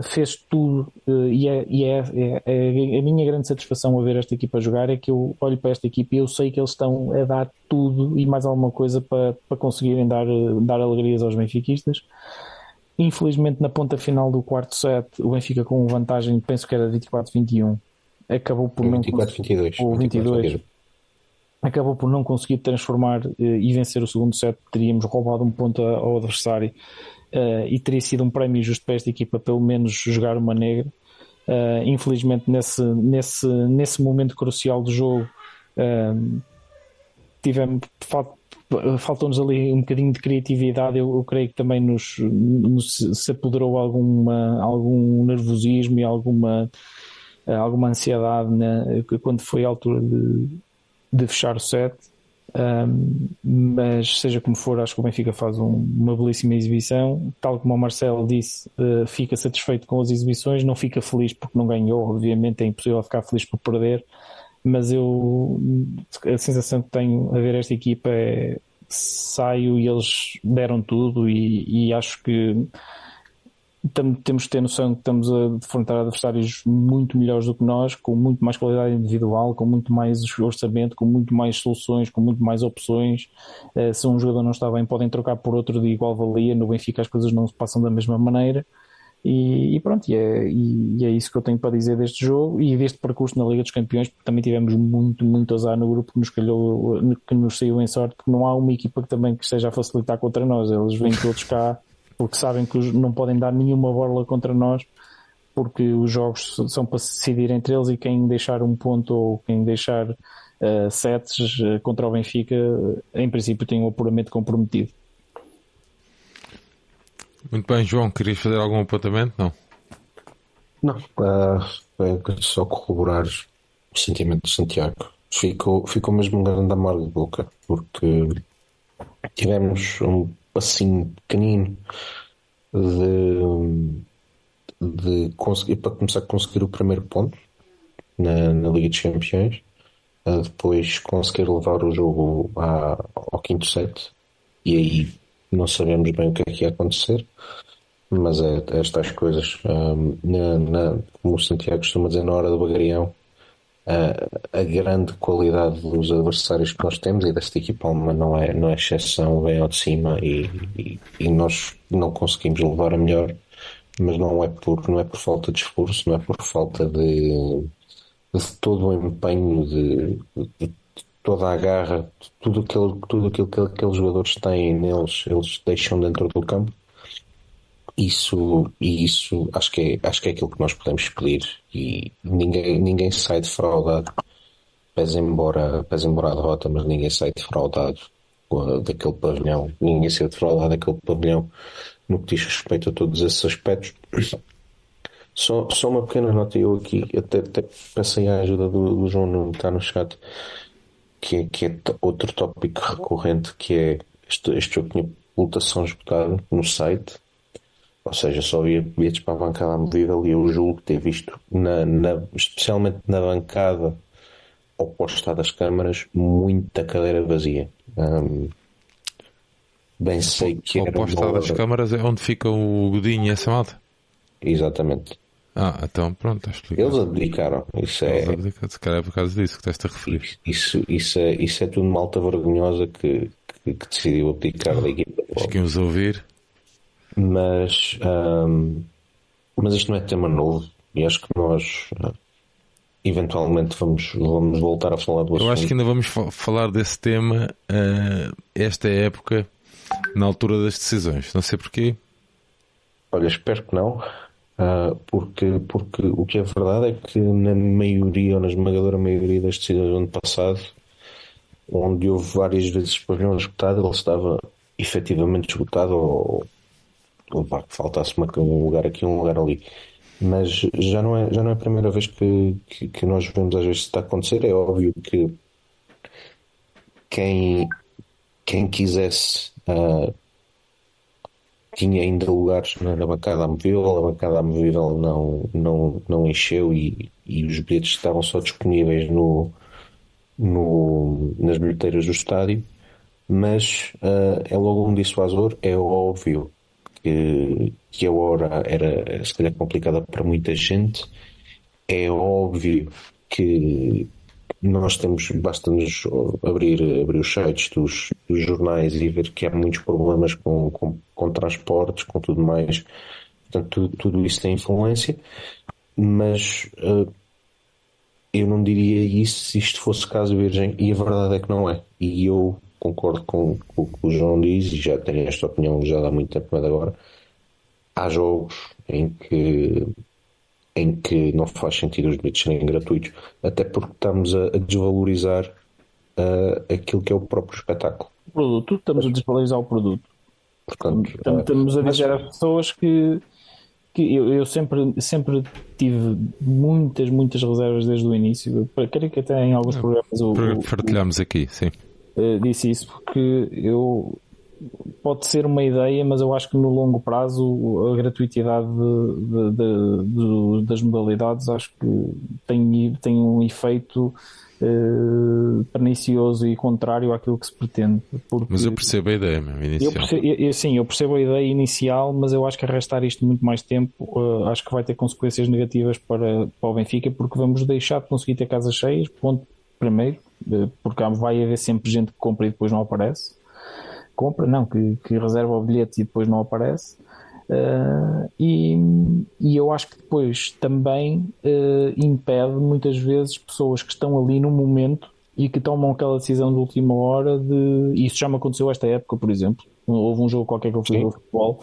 fez tudo uh, e, é, e é, é, é, a minha grande satisfação a ver esta equipa jogar é que eu olho para esta equipa e eu sei que eles estão a dar tudo e mais alguma coisa para, para conseguirem dar, dar alegrias aos benfiquistas. Infelizmente, na ponta final do quarto set, o Benfica com vantagem, penso que era 24-21, acabou por 24, não 22, ou 22, 22, acabou por não conseguir transformar e vencer o segundo set. Teríamos roubado um ponto ao adversário uh, e teria sido um prémio justo para esta equipa, pelo menos jogar uma negra. Uh, infelizmente, nesse, nesse, nesse momento crucial do jogo, uh, tivemos faltou-nos ali um bocadinho de criatividade. Eu, eu creio que também nos, nos, se apoderou alguma, algum nervosismo e alguma, alguma ansiedade né, quando foi a altura de, de fechar o set. Mas seja como for, acho que o Benfica faz um, uma belíssima exibição. Tal como o Marcelo disse, uh, fica satisfeito com as exibições, não fica feliz porque não ganhou. Obviamente é impossível ficar feliz por perder, mas eu a sensação que tenho a ver esta equipa é saio e eles deram tudo e, e acho que temos que ter noção que estamos a defrontar adversários muito melhores do que nós, com muito mais qualidade individual, com muito mais orçamento, com muito mais soluções, com muito mais opções. Uh, se um jogador não está bem, podem trocar por outro de igual valia. No Benfica as coisas não se passam da mesma maneira. E, e pronto, e é, e é, isso que eu tenho para dizer deste jogo e deste percurso na Liga dos Campeões, porque também tivemos muito, muito azar no grupo que nos calhou, que nos saiu em sorte, que não há uma equipa que também que esteja a facilitar contra nós. Eles vêm todos cá porque sabem que não podem dar nenhuma bola contra nós, porque os jogos são para se decidir entre eles e quem deixar um ponto ou quem deixar uh, sets uh, contra o Benfica, em princípio tem um apuramento comprometido. Muito bem, João, querias fazer algum apontamento? Não. Não, uh, só corroborar o sentimento de Santiago. Ficou, ficou mesmo um grande amargo de boca, porque tivemos um passinho pequenino de, de conseguir, para começar a conseguir o primeiro ponto na, na Liga dos Campeões, depois conseguir levar o jogo à, ao quinto set, e aí não sabemos bem o que é que ia acontecer, mas é, é estas coisas. Um, na, na, como o Santiago costuma dizer, na hora do bagarião, uh, a grande qualidade dos adversários que nós temos e desta equipa alemã não é, não é exceção, vem ao de cima e, e, e, nós não conseguimos levar a melhor, mas não é por, não é por falta de esforço, não é por falta de, de todo o empenho, de, de toda a garra, tudo aquilo, tudo aquilo que aqueles jogadores têm neles, eles deixam dentro do campo. Isso, e isso acho que, é, acho que é aquilo que nós podemos pedir e ninguém, ninguém sai defraudado, pese embora, pese embora a derrota, mas ninguém sai defraudado daquele pavilhão, ninguém sai defraudado daquele pavilhão no que diz respeito a todos esses aspectos. Só, só uma pequena nota, eu aqui até, até passei a ajuda do, do João Nuno, está no chat que é, que é outro tópico recorrente, que é este, este jogo tinha lotação esgotada no site, ou seja, só havia bilhetes para a bancada à medida ali eu julgo ter visto, na, na, especialmente na bancada oposta das câmaras, muita cadeira vazia. Um, bem sei que era. Oposta das câmaras é onde fica o Godinho e essa malta? Exatamente. Ah, então pronto, acho que Eles abdicaram. Isso é... Eles abdicaram, se calhar é por causa disso que estás a referir. Isso, isso, é, isso é tudo malta vergonhosa que, que, que decidiu abdicar da equipa. Acho que íamos ouvir. Mas, um, mas isto não é tema novo e acho que nós uh, eventualmente vamos, vamos voltar a falar do assunto. Eu acho que ainda vamos falar desse tema uh, esta época na altura das decisões. Não sei porquê. Olha, espero que não. Uh, porque, porque o que é verdade é que na maioria ou na esmagadora maioria das decisões do ano passado, onde houve várias vezes pavilhão esgotado, ele estava efetivamente esgotado ou, ou pá, faltasse uma, um lugar aqui um lugar ali. Mas já não é, já não é a primeira vez que, que, que nós vemos às vezes está a acontecer. É óbvio que quem, quem quisesse uh, tinha ainda lugares na, na bancada amovível, a bancada amovível não, não, não encheu e, e os bilhetes estavam só disponíveis no, no, nas bilheteiras do estádio, mas uh, é logo um dissuasor, é óbvio que, que a hora era se calhar complicada para muita gente, é óbvio que nós temos, basta-nos abrir, abrir os sites dos, dos, jornais e ver que há muitos problemas com, com, com transportes, com tudo mais. Portanto, tudo, tudo isso tem influência, mas uh, eu não diria isso se isto fosse caso virgem, e a verdade é que não é. E eu concordo com, com o que o João diz, e já tenho esta opinião já há muito tempo, mas agora há jogos em que em que não faz sentido os bilhetes serem gratuitos, até porque estamos a, a desvalorizar uh, aquilo que é o próprio espetáculo. O produto, estamos a desvalorizar o produto. Portanto, uh, estamos a dizer às pessoas que, que eu, eu, sempre, sempre tive muitas, muitas reservas desde o início. Creio que até em alguns programas o, partilhamos aqui, sim. Uh, disse isso porque eu pode ser uma ideia, mas eu acho que no longo prazo a gratuitidade de, de, de, das modalidades acho que tem, tem um efeito eh, pernicioso e contrário àquilo que se pretende. Porque mas eu percebo a ideia mesmo, inicial. Eu percebo, eu, sim, eu percebo a ideia inicial, mas eu acho que arrastar isto muito mais tempo uh, acho que vai ter consequências negativas para, para o Benfica, porque vamos deixar de conseguir ter casas cheias, ponto primeiro, porque vai haver sempre gente que compra e depois não aparece compra, não, que, que reserva o bilhete e depois não aparece. Uh, e, e, eu acho que depois também uh, impede muitas vezes pessoas que estão ali no momento e que tomam aquela decisão de última hora de. Isso já me aconteceu esta época, por exemplo. Houve um jogo qualquer que eu fui Sim. ver o futebol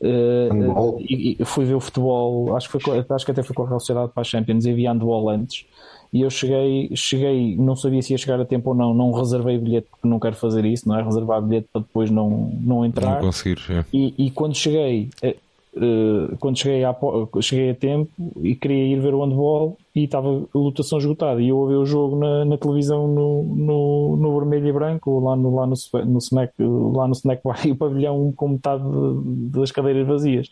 uh, e, e, fui ver o futebol, acho que, foi, acho que até foi com a Real Sociedade para a Champions e havia handball antes. E eu cheguei, cheguei, não sabia se ia chegar a tempo ou não, não reservei bilhete porque não quero fazer isso, não é? Reservar bilhete para depois não, não entrar. Não conseguir, é. e, e quando cheguei, uh, quando cheguei a, cheguei a tempo e queria ir ver o handball e estava a lotação esgotada e eu ouvi o jogo na, na televisão no, no, no, vermelho e branco lá no, lá no, no, snack, lá no snack bar e o pavilhão com metade das cadeiras vazias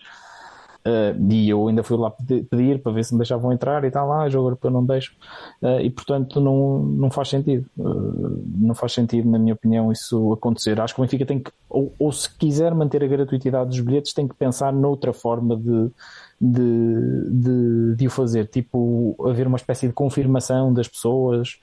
Uh, e eu ainda fui lá pedir para ver se me deixavam entrar e tal, lá, jogo europeu não deixo. Uh, e portanto não, não faz sentido. Uh, não faz sentido, na minha opinião, isso acontecer. Acho que o Benfica tem que, ou, ou, se quiser manter a gratuitidade dos bilhetes, tem que pensar noutra forma de, de, de, de o fazer. Tipo, haver uma espécie de confirmação das pessoas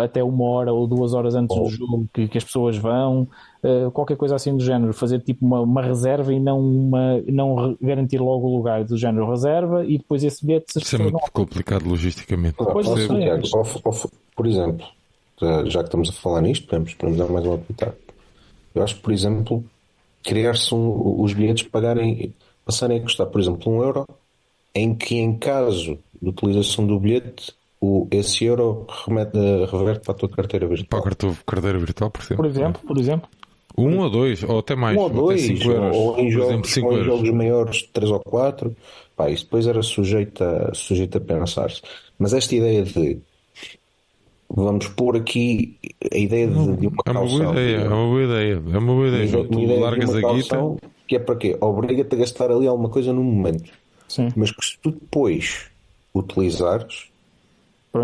até uma hora ou duas horas antes oh. do jogo que, que, as pessoas vão, uh, qualquer coisa assim do género, fazer tipo uma, uma, reserva e não, uma, não garantir logo o lugar do género reserva e depois esse bilhete. Isso é muito não... complicado logisticamente. Pois, por exemplo, já que estamos a falar nisto, podemos, podemos dar mais uma pitaco. Eu acho que, por exemplo, criar-se um, os bilhetes pagarem, passarem a custar, por exemplo, um euro, em que em caso de utilização do bilhete o, esse euro remete, reverte para a tua carteira virtual. Para a tua carteira virtual, por exemplo. Por exemplo, por exemplo. Um ou dois, ou até mais. Um ou dois, cinco euros, ou em jogos, exemplo, ou em jogos maiores, três ou quatro. Pá, isso depois era sujeito a, sujeito a pensar-se. Mas esta ideia de vamos pôr aqui a ideia de, de uma é uma boa ideia, é uma boa ideia, é uma boa ideia. tu ideia largas a guita. Que é para quê? Obriga-te a gastar ali alguma coisa no momento. Sim. Mas que se tu depois utilizares,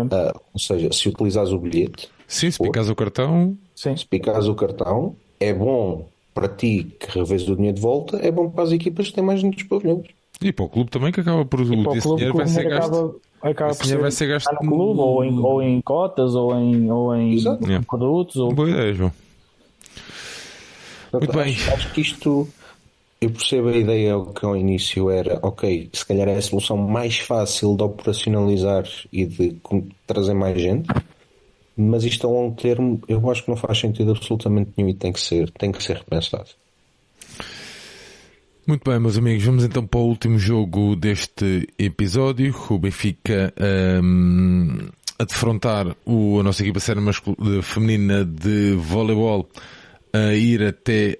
Uh, ou seja, se utilizares o bilhete. Sim, se picares o cartão. Sim. Se picares o cartão, é bom para ti que revês o dinheiro de volta, é bom para as equipas que têm mais nos pavilhões. E para o clube também que acaba por. E esse dinheiro vai ser gasto. Acaba, esse dinheiro vai ser gasto no clube, ou em, ou em cotas, ou em, ou em produtos. Ou... Boa ideia, João. Muito bem. Acho, acho que isto eu percebo a ideia que ao início era, ok, se calhar é a solução mais fácil de operacionalizar e de trazer mais gente, mas isto a longo termo eu acho que não faz sentido absolutamente nenhum e tem que ser, tem que ser repensado. Muito bem, meus amigos, vamos então para o último jogo deste episódio. O Benfica um, a defrontar o, a nossa equipa séria feminina de voleibol a ir até,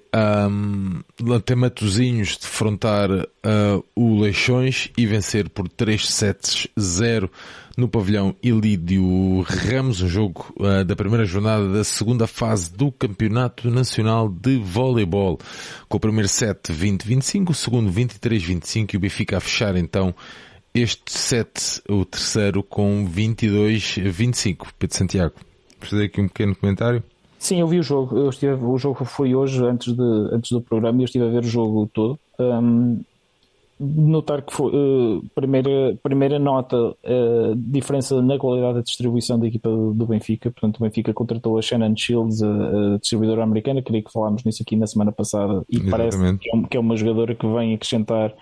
um, até Matozinhos defrontar uh, o Leixões e vencer por 3 sets 0 no pavilhão Ilídio Ramos, um jogo uh, da primeira jornada da segunda fase do Campeonato Nacional de Voleibol, com o primeiro set 20-25, o segundo 23-25 e o Benfica a fechar então este set, o terceiro com 22-25. Pedro Santiago, fazer aqui um pequeno comentário? Sim, eu vi o jogo. Eu estive, o jogo foi hoje, antes, de, antes do programa, e eu estive a ver o jogo todo. Um, notar que foi, uh, primeira, primeira nota, uh, diferença na qualidade da distribuição da equipa do, do Benfica. Portanto, o Benfica contratou a Shannon Shields, a, a distribuidora americana, creio que falámos nisso aqui na semana passada, e Exatamente. parece que é, que é uma jogadora que vem acrescentar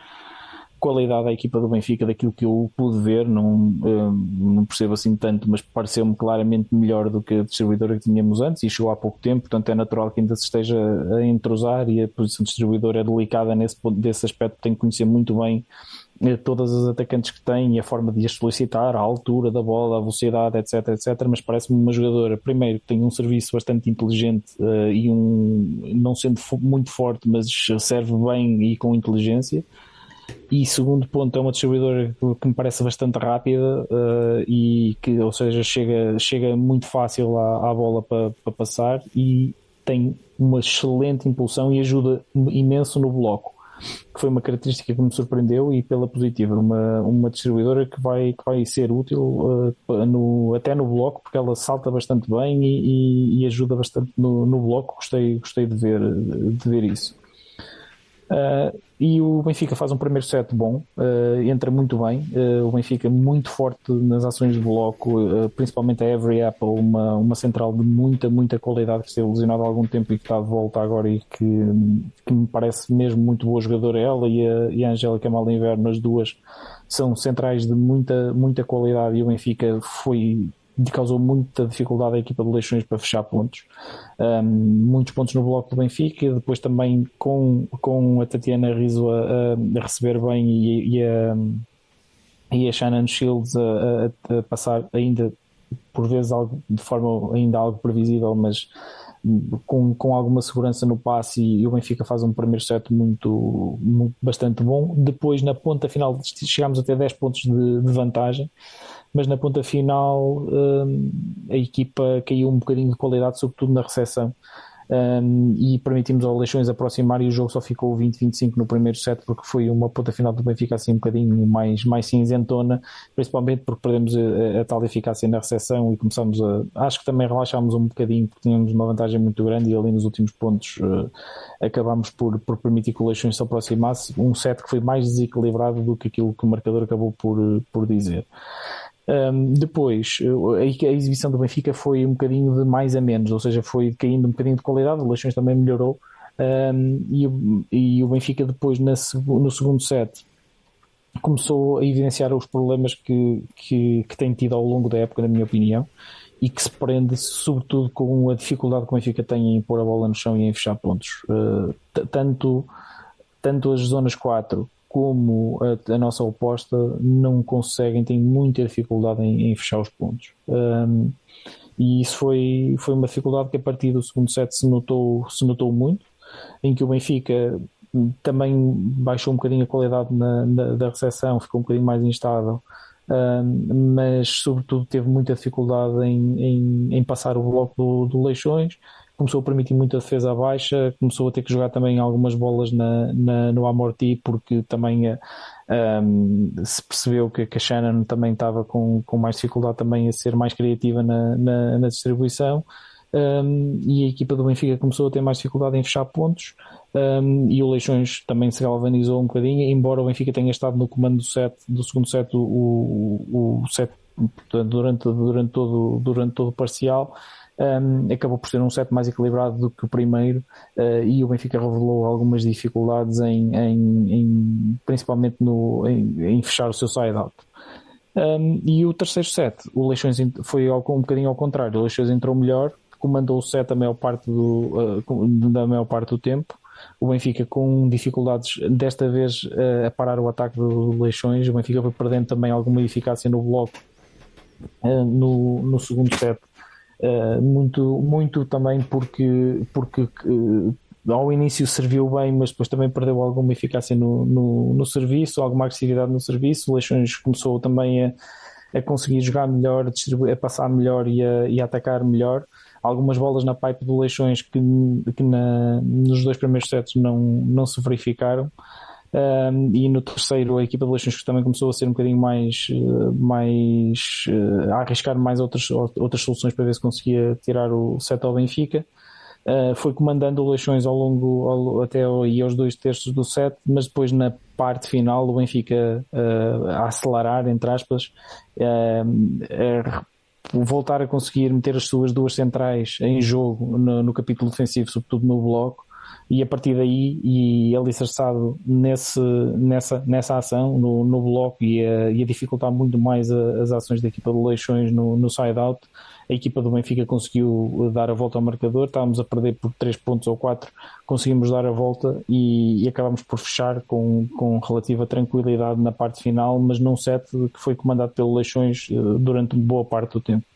qualidade da equipa do Benfica, daquilo que eu pude ver, não, eh, não percebo assim tanto, mas pareceu-me claramente melhor do que a distribuidora que tínhamos antes e chegou há pouco tempo, portanto é natural que ainda se esteja a entrosar e a posição de distribuidor é delicada nesse, desse aspecto, tem que conhecer muito bem eh, todas as atacantes que tem e a forma de as solicitar, a altura da bola, a velocidade, etc, etc, mas parece-me uma jogadora, primeiro, que tem um serviço bastante inteligente uh, e um, não sendo muito forte, mas serve bem e com inteligência, e segundo ponto, é uma distribuidora que me parece bastante rápida uh, e que, ou seja, chega, chega muito fácil à, à bola para, para passar e tem uma excelente impulsão e ajuda imenso no bloco, que foi uma característica que me surpreendeu e pela positiva, uma, uma distribuidora que vai, que vai ser útil uh, no, até no bloco, porque ela salta bastante bem e, e, e ajuda bastante no, no bloco, gostei, gostei de ver, de ver isso. Uh, e o Benfica faz um primeiro set bom, uh, entra muito bem. Uh, o Benfica muito forte nas ações de bloco, principalmente a Every Apple, uma, uma central de muita, muita qualidade que esteve lesionada há algum tempo e que está de volta agora e que, que me parece mesmo muito boa jogadora. Ela e a, e a Angélica Malinverno, as duas são centrais de muita, muita qualidade e o Benfica foi causou muita dificuldade à equipa de Leixões para fechar pontos. Um, muitos pontos no bloco do Benfica, depois também com, com a Tatiana Rizzo a, a receber bem e, e, a, e a Shannon Shields a, a, a, passar ainda por vezes algo, de forma ainda algo previsível, mas com, com alguma segurança no passe e, e o Benfica faz um primeiro set muito, muito bastante bom. Depois na ponta final chegámos até 10 pontos de, de vantagem mas na ponta final um, a equipa caiu um bocadinho de qualidade, sobretudo na recepção. Um, e permitimos ao Leixões aproximar e o jogo só ficou 20-25 no primeiro set porque foi uma ponta final do Benfica assim um bocadinho mais, mais cinzentona, principalmente porque perdemos a, a tal eficácia na recepção e começamos a, acho que também relaxámos um bocadinho porque tínhamos uma vantagem muito grande e ali nos últimos pontos uh, acabámos por, por permitir que o Leixões se aproximasse, um set que foi mais desequilibrado do que aquilo que o marcador acabou por, por dizer. Um, depois, a, a, exibição do Benfica foi um bocadinho de mais a menos, ou seja, foi caindo um bocadinho de qualidade, o Leixões também melhorou. Um, e, e, o Benfica, depois, na, no segundo set, começou a evidenciar os problemas que, que, que, tem tido ao longo da época, na minha opinião, e que se prende sobretudo com a dificuldade que o Benfica tem em pôr a bola no chão e em fechar pontos. Uh, tanto, tanto as zonas 4 como a, a, nossa oposta não conseguem, têm muita dificuldade em, em fechar os pontos. Um, e isso foi, foi uma dificuldade que a partir do segundo set se notou, se notou muito, em que o Benfica também baixou um bocadinho a qualidade na, na da recepção, ficou um bocadinho mais instável, um, mas sobretudo teve muita dificuldade em, em, em passar o bloco do, do Leixões começou a permitir muita defesa baixa, começou a ter que jogar também algumas bolas na, na no Amorti, porque também um, eh, se percebeu que, que, a Shannon também estava com, com mais dificuldade também a ser mais criativa na, na, na distribuição. Um, e a equipa do Benfica começou a ter mais dificuldade em fechar pontos um, e o Leixões também se galvanizou um bocadinho, embora o Benfica tenha estado no comando do, set, do segundo set o, o, o set durante, durante, todo, durante todo o parcial um, acabou por ser um set mais equilibrado do que o primeiro uh, e o Benfica revelou algumas dificuldades em, em, em principalmente no, em, em, fechar o seu side-out. Um, e o terceiro set, o Leixões foi um bocadinho ao contrário, o Leixões entrou melhor, comandou o set a maior parte do, uh, da maior parte do tempo, o Benfica com dificuldades desta vez uh, a parar o ataque do Leixões, o Benfica foi perdendo também alguma eficácia no bloco uh, no, no segundo set muito, muito também porque, porque uh, ao início serviu bem, mas depois também perdeu alguma eficácia no, no, no serviço, alguma agressividade no serviço. O Leixões começou também a, a conseguir jogar melhor, a passar melhor e a, e a atacar melhor. Algumas bolas na pipe do Leixões que, que na, nos dois primeiros sets não, não se verificaram. Um, e no terceiro a equipa de Leixões também começou a ser um bocadinho mais, eh, mais uh, a arriscar mais outras, outras soluções para ver se conseguia tirar o set ao Benfica. Uh, foi comandando o Leixões ao longo ao, até ao, e aos dois terços do set, mas depois na parte final o Benfica uh, a acelerar, entre aspas, voltar a conseguir meter as suas duas centrais em jogo no, no capítulo defensivo, sobretudo no bloco, e a partir daí e alicerçado nesse, nessa, nessa ação no, no bloco e a, e a dificultar muito mais a, as ações da equipa de Leixões no, no side-out, a equipa do Benfica conseguiu dar a volta ao marcador, estávamos a perder por 3 pontos ou 4, conseguimos dar a volta e, e acabamos por fechar com, com relativa tranquilidade na parte final, mas num set que foi comandado pelo Leixões eh, durante boa parte do tempo.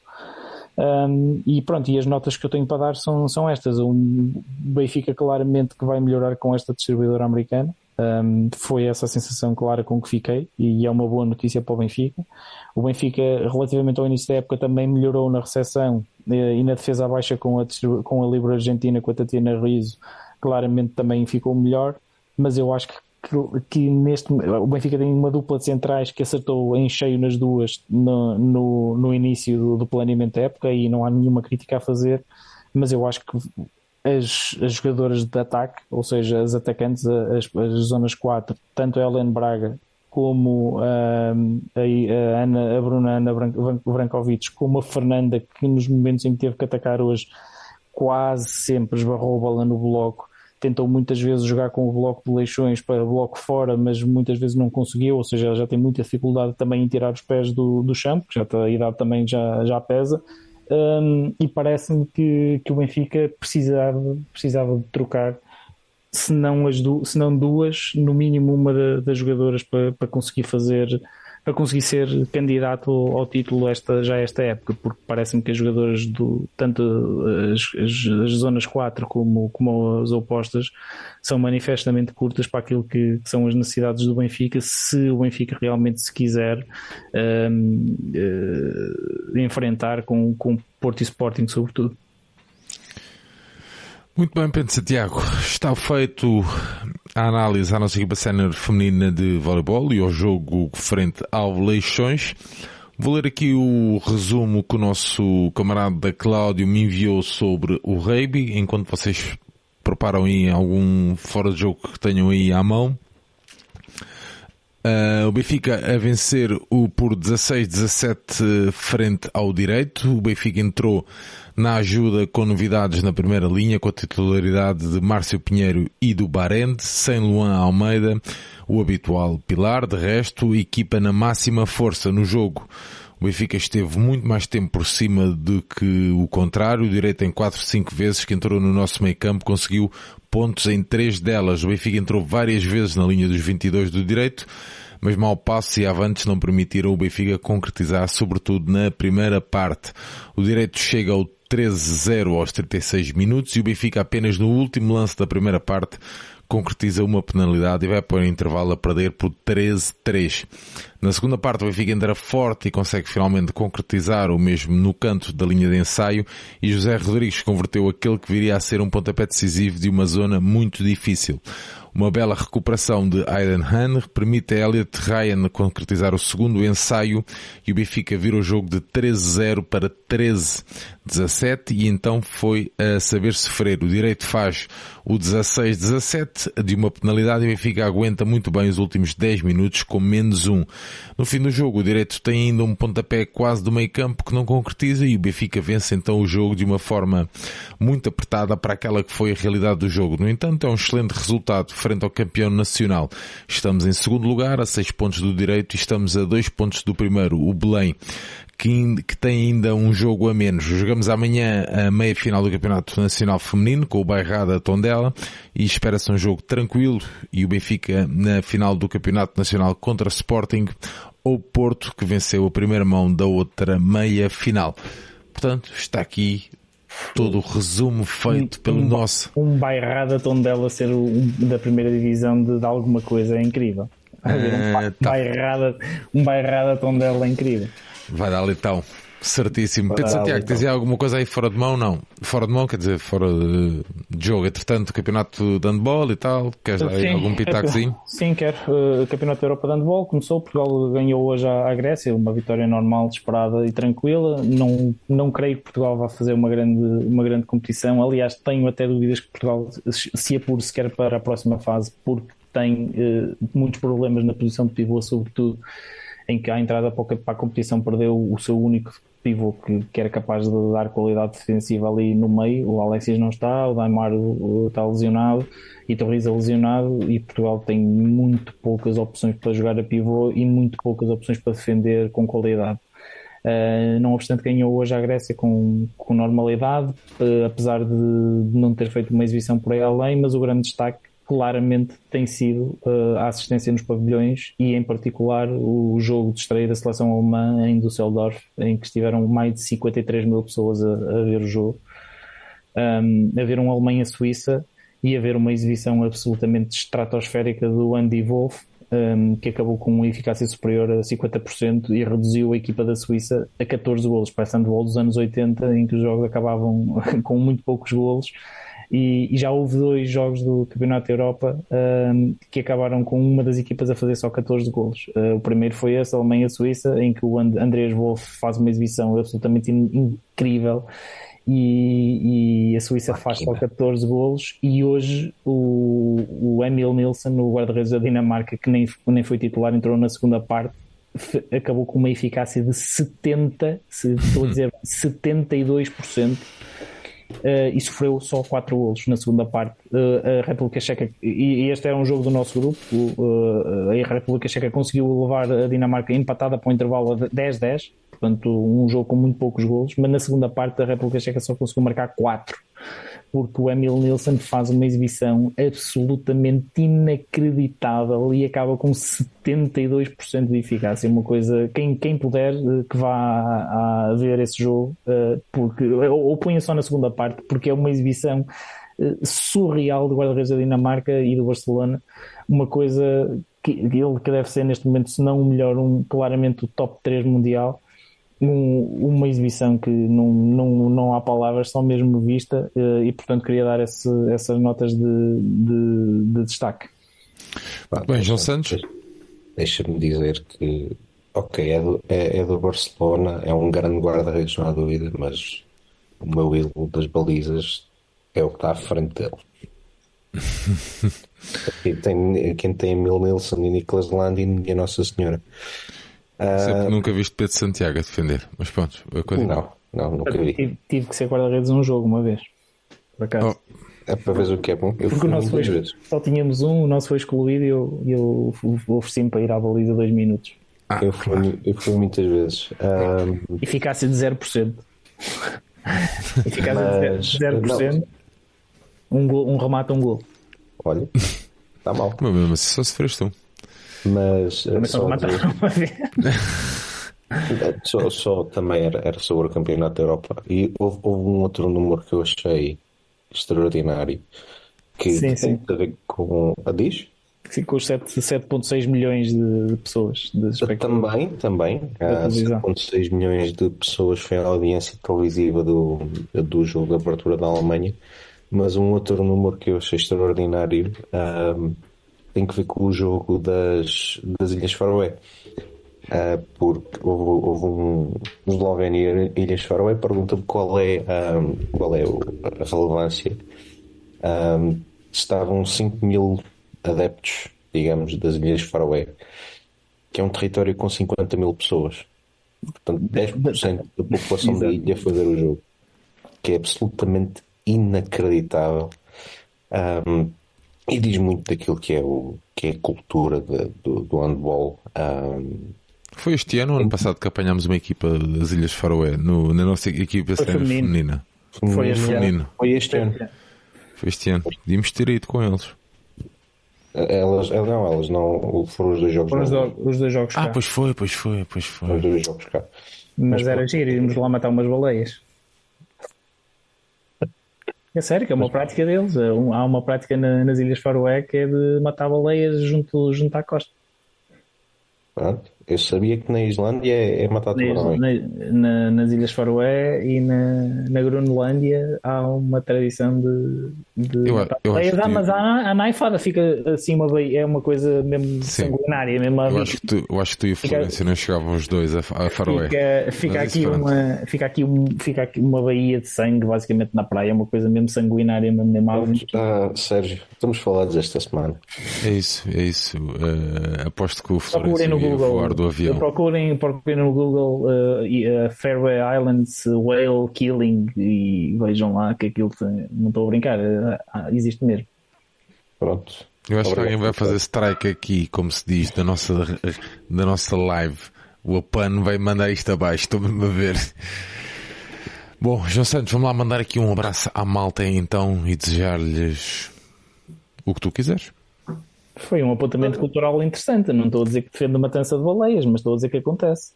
Um, e pronto, e as notas que eu tenho para dar são, são estas. O Benfica claramente que vai melhorar com esta distribuidora americana. Um, foi essa a sensação clara com que fiquei e é uma boa notícia para o Benfica. O Benfica, relativamente ao início da época, também melhorou na recepção eh, e na defesa baixa com a, com a Libra Argentina, com a Tatiana Rizzo, claramente também ficou melhor. Mas eu acho que que, que, neste o Benfica tem uma dupla de centrais que acertou em cheio nas duas no, no, no início do, do, planeamento da época e não há nenhuma crítica a fazer, mas eu acho que as, as jogadoras de ataque, ou seja, as atacantes, as, as zonas 4, tanto a Helen Braga como a, a, Ana, a Bruna Ana Brankovic, como a Fernanda, que nos momentos em que teve que atacar hoje, quase sempre esbarrou a bola no bloco. Tentou muitas vezes jogar com o bloco de leixões para bloco fora, mas muitas vezes não conseguiu, ou seja, já tem muita dificuldade também em tirar os pés do, do chão, porque já está, a idade também já, já pesa. Um, e parece-me que, que o Benfica precisava, precisava de trocar se não, as du se não duas, no mínimo uma das jogadoras para, para conseguir fazer para conseguir ser candidato ao título esta, já esta época, porque parece-me que as jogadoras do tanto as, as, as, zonas 4 como, como as opostas são manifestamente curtas para aquilo que, que são as necessidades do Benfica, se o Benfica realmente se quiser um, uh, eh, enfrentar com, com Porto e Sporting sobretudo. Muito bem, Pedro Santiago. Está feito a análise à nossa equipa sénior feminina de voleibol e ao jogo frente ao Leixões. Vou ler aqui o resumo que o nosso camarada Cláudio me enviou sobre o rugby, enquanto vocês preparam aí algum fora de jogo que tenham aí à mão. Uh, o Benfica a vencer o por 16-17 frente ao direito. O Benfica entrou na ajuda com novidades na primeira linha, com a titularidade de Márcio Pinheiro e do Barende, sem Luan Almeida, o habitual pilar. De resto, equipa na máxima força no jogo. O Benfica esteve muito mais tempo por cima do que o contrário. O direito em 4, 5 vezes que entrou no nosso meio campo conseguiu pontos em 3 delas. O Benfica entrou várias vezes na linha dos 22 do direito mas mal passo e avantes não permitiram o Benfica concretizar, sobretudo na primeira parte. O direito chega ao 13-0 aos 36 minutos e o Benfica apenas no último lance da primeira parte concretiza uma penalidade e vai para o intervalo a perder por 13-3. Na segunda parte o Benfica entra forte e consegue finalmente concretizar o mesmo no canto da linha de ensaio e José Rodrigues converteu aquele que viria a ser um pontapé decisivo de uma zona muito difícil. Uma bela recuperação de Aiden Han permite a Elliot Ryan concretizar o segundo ensaio e o Benfica vira o jogo de 13-0 para 13-17 e então foi a saber sofrer. O direito faz o 16-17 de uma penalidade e o Benfica aguenta muito bem os últimos 10 minutos com menos um. No fim do jogo, o direito tem ainda um pontapé quase do meio campo que não concretiza e o Benfica vence então o jogo de uma forma muito apertada para aquela que foi a realidade do jogo. No entanto, é um excelente resultado frente ao campeão nacional. Estamos em segundo lugar, a seis pontos do direito e estamos a dois pontos do primeiro, o Belém. Que, que, tem ainda um jogo a menos. Jogamos amanhã a meia final do Campeonato Nacional Feminino com o Bairrada Tondela e espera-se um jogo tranquilo e o Benfica na final do Campeonato Nacional contra Sporting ou Porto que venceu a primeira mão da outra meia final. Portanto, está aqui todo o resumo feito um, pelo um, nosso. Um bairrada Tondela ser um, da primeira divisão de, de, alguma coisa é incrível. Um, uh, tá. bairrada, um bairrada Tondela é incrível. Vai dar então. Certíssimo. Pedro Santiago, tens aí alguma coisa aí fora de mão? Não. Fora de mão, quer dizer, fora de, jogo. Entretanto, campeonato de handball e tal. Queres dar aí algum pitacozinho? Sim, quero. Uh, campeonato da Europa de handball começou. Portugal ganhou hoje à Grécia. Uma vitória normal, esperada e tranquila. Não, não creio que Portugal vá fazer uma grande, uma grande competição. Aliás, tenho até dúvidas que Portugal se apure sequer para a próxima fase, porque tem uh, muitos problemas na posição de pivô, sobretudo em que à entrada para a competição perdeu o seu único pivô que, que era capaz de dar qualidade defensiva ali no meio. O Alexis não está, o Daimar está lesionado e Torriza lesionado e Portugal tem muito poucas opções para jogar a pivô e muito poucas opções para defender com qualidade. Uh, não obstante, ganhou hoje a Grécia com, com normalidade, uh, apesar de, de, não ter feito uma exibição por aí além, mas o grande destaque claramente tem sido uh, a assistência nos pavilhões e, em particular, o jogo de estreia da seleção alemã em Düsseldorf, em que estiveram mais de 53 mil pessoas a, a ver o jogo. Um, a ver um Alemanha-Suíça e a ver uma exibição absolutamente estratosférica do Andy Wolf, um, que acabou com uma eficácia superior a 50% e reduziu a equipa da Suíça a 14 golos, parecendo o dos anos 80, em que os jogos acabavam com muito poucos golos e, e, já houve dois jogos do Campeonato da Europa um, que acabaram com uma das equipas a fazer só 14 golos. Uh, o primeiro foi esse, Alemanha-Suíça, em que o And Andreas Wolff faz uma exibição absolutamente in incrível e, e a Suíça faz só 14 golos e hoje o, o Emil Nilsson, o guarda-redes da Dinamarca, que nem, nem foi titular, entrou na segunda parte, acabou com uma eficácia de 70, se estou a dizer 72%. Uh, e sofreu só 4 golos na segunda parte. Uh, a República Checa, e, este era um jogo do nosso grupo, uh, a República Checa conseguiu levar a Dinamarca empatada para o intervalo a 10-10, portanto, um jogo com muito poucos golos, mas na segunda parte a República Checa só conseguiu marcar 4 porque o Emil Nilsson faz uma exibição absolutamente inacreditável e acaba com 72% de eficácia. Uma coisa, quem, quem puder eh, que vá a, ver esse jogo, uh, porque, ou, ou ponha só na segunda parte, porque é uma exibição uh, surreal do guarda-redes da Dinamarca e do Barcelona. Uma coisa que, que ele que deve ser neste momento, se não o melhor, um, claramente o top 3 mundial um, uma exibição que não, não, não há palavras, só mesmo vista, uh, e portanto queria dar esse, essas notas de, de, de destaque. Bem, João Santos. Deixa-me dizer que, ok, é do, é, é do Barcelona, é um grande guarda-redes, não há dúvida, mas o meu ídolo das balizas é o que está à frente dele. Aqui tem, quem tem Emil Nilsson e Nicolas Landin e a Nossa Senhora. Sempre, uh, nunca viste Pedro Santiago a defender, mas pronto. Coisa... Não, não, nunca vi. Tive, tive que ser guarda-redes um jogo uma vez, por acaso. Oh. É para ver o que é bom. Eu Porque o nosso foi, só tínhamos um, o nosso foi excluído e eu, eu ofereci-me para ir à baliza dois minutos. Ah, eu, fui, claro. eu fui muitas vezes. Um... Eficácia de 0%. Eficácia Mas, de 0%. Um, gol, um remate, um gol. Olha, está mal. Mas mesmo assim só sofreste um. Mas. Também só, só, só também era, era sobre o Campeonato da Europa. E houve, houve um outro número que eu achei extraordinário que sim, tem sim. a ver com a diz? Sim, com os 7,6 milhões de, de pessoas. De também, também. 7,6 milhões de pessoas foi a audiência televisiva do, do jogo da abertura da Alemanha. Mas um outro número que eu achei extraordinário um, tem que ver com o jogo das, das Ilhas Faroé. Uh, porque houve, houve um Eslovénia Ilhas Faroé pergunta-me qual é, um, qual é a relevância. Um, estavam 5 mil adeptos, digamos, das Ilhas Faroé, que é um território com 50 mil pessoas. Portanto, 10% da população da ilha foi ver o jogo, que é absolutamente inacreditável. Um, e diz muito daquilo que é, o, que é a cultura de, do, do handball. Um, foi este ano ou ano passado que apanhámos uma equipa das Ilhas Faroé no, na nossa equipa feminina? Foi este feminino. ano. Foi este ano. Foi este ano. Podíamos ter ido com eles. Elas, não, elas não foram os dois jogos. Foram os, do, os dois jogos ah, cá. Ah, pois foi, pois foi, pois foi. Os dois jogos cá. Mas, Mas era giro, íamos lá matar umas baleias. É sério, que é uma prática deles. É há uma prática nas Ilhas Faroé que é de matar baleias junto, junto à costa. Pronto. Eu sabia que na Islândia é, é matar tubarões. Na, na, nas Ilhas Faroé e na, na Groenlândia há uma tradição de, de eu, matar eu baleias. Ah, mas a, a naifada fica assim, uma baía, é uma coisa mesmo Sim. sanguinária. Mesmo eu, acho que tu, eu acho que tu e o Florencio não chegavam os dois a, a Faroé. Fica, fica aqui uma, fica, aqui um, fica aqui uma baía de sangue, basicamente, na praia. É uma coisa mesmo sanguinária, mesmo, mesmo ah, Sérgio, estamos falados esta semana. É isso, é isso. Uh, aposto que o Florencio ia voar do avião. Procurem, procurem no Google uh, uh, Fairway Islands Whale Killing e vejam lá que aquilo tem, não estou a brincar, uh, existe mesmo. Pronto. Eu acho Obrigado. que alguém vai fazer strike aqui, como se diz, da nossa, da nossa live. O Apan vai mandar isto abaixo, estou-me a ver. Bom, João Santos, vamos lá mandar aqui um abraço à malta então e desejar-lhes o que tu quiseres. Foi um apontamento cultural interessante. Não estou a dizer que defendo a matança de baleias, mas estou a dizer que acontece.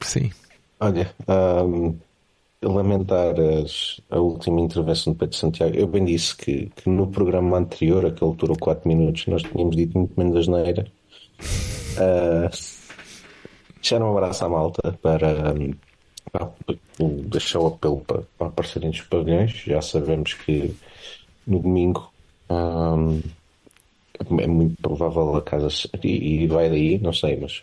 Sim. Olha, um, lamentar as, a última intervenção do Pedro Santiago. Eu bem disse que, que no programa anterior, aquele durou 4 minutos, nós tínhamos dito muito menos asneira. Uh, deixar um abraço à malta para, para, deixar o apelo para, para aparecerem nos pavilhões. Já sabemos que no domingo um, é muito provável a casa e, vai daí, não sei, mas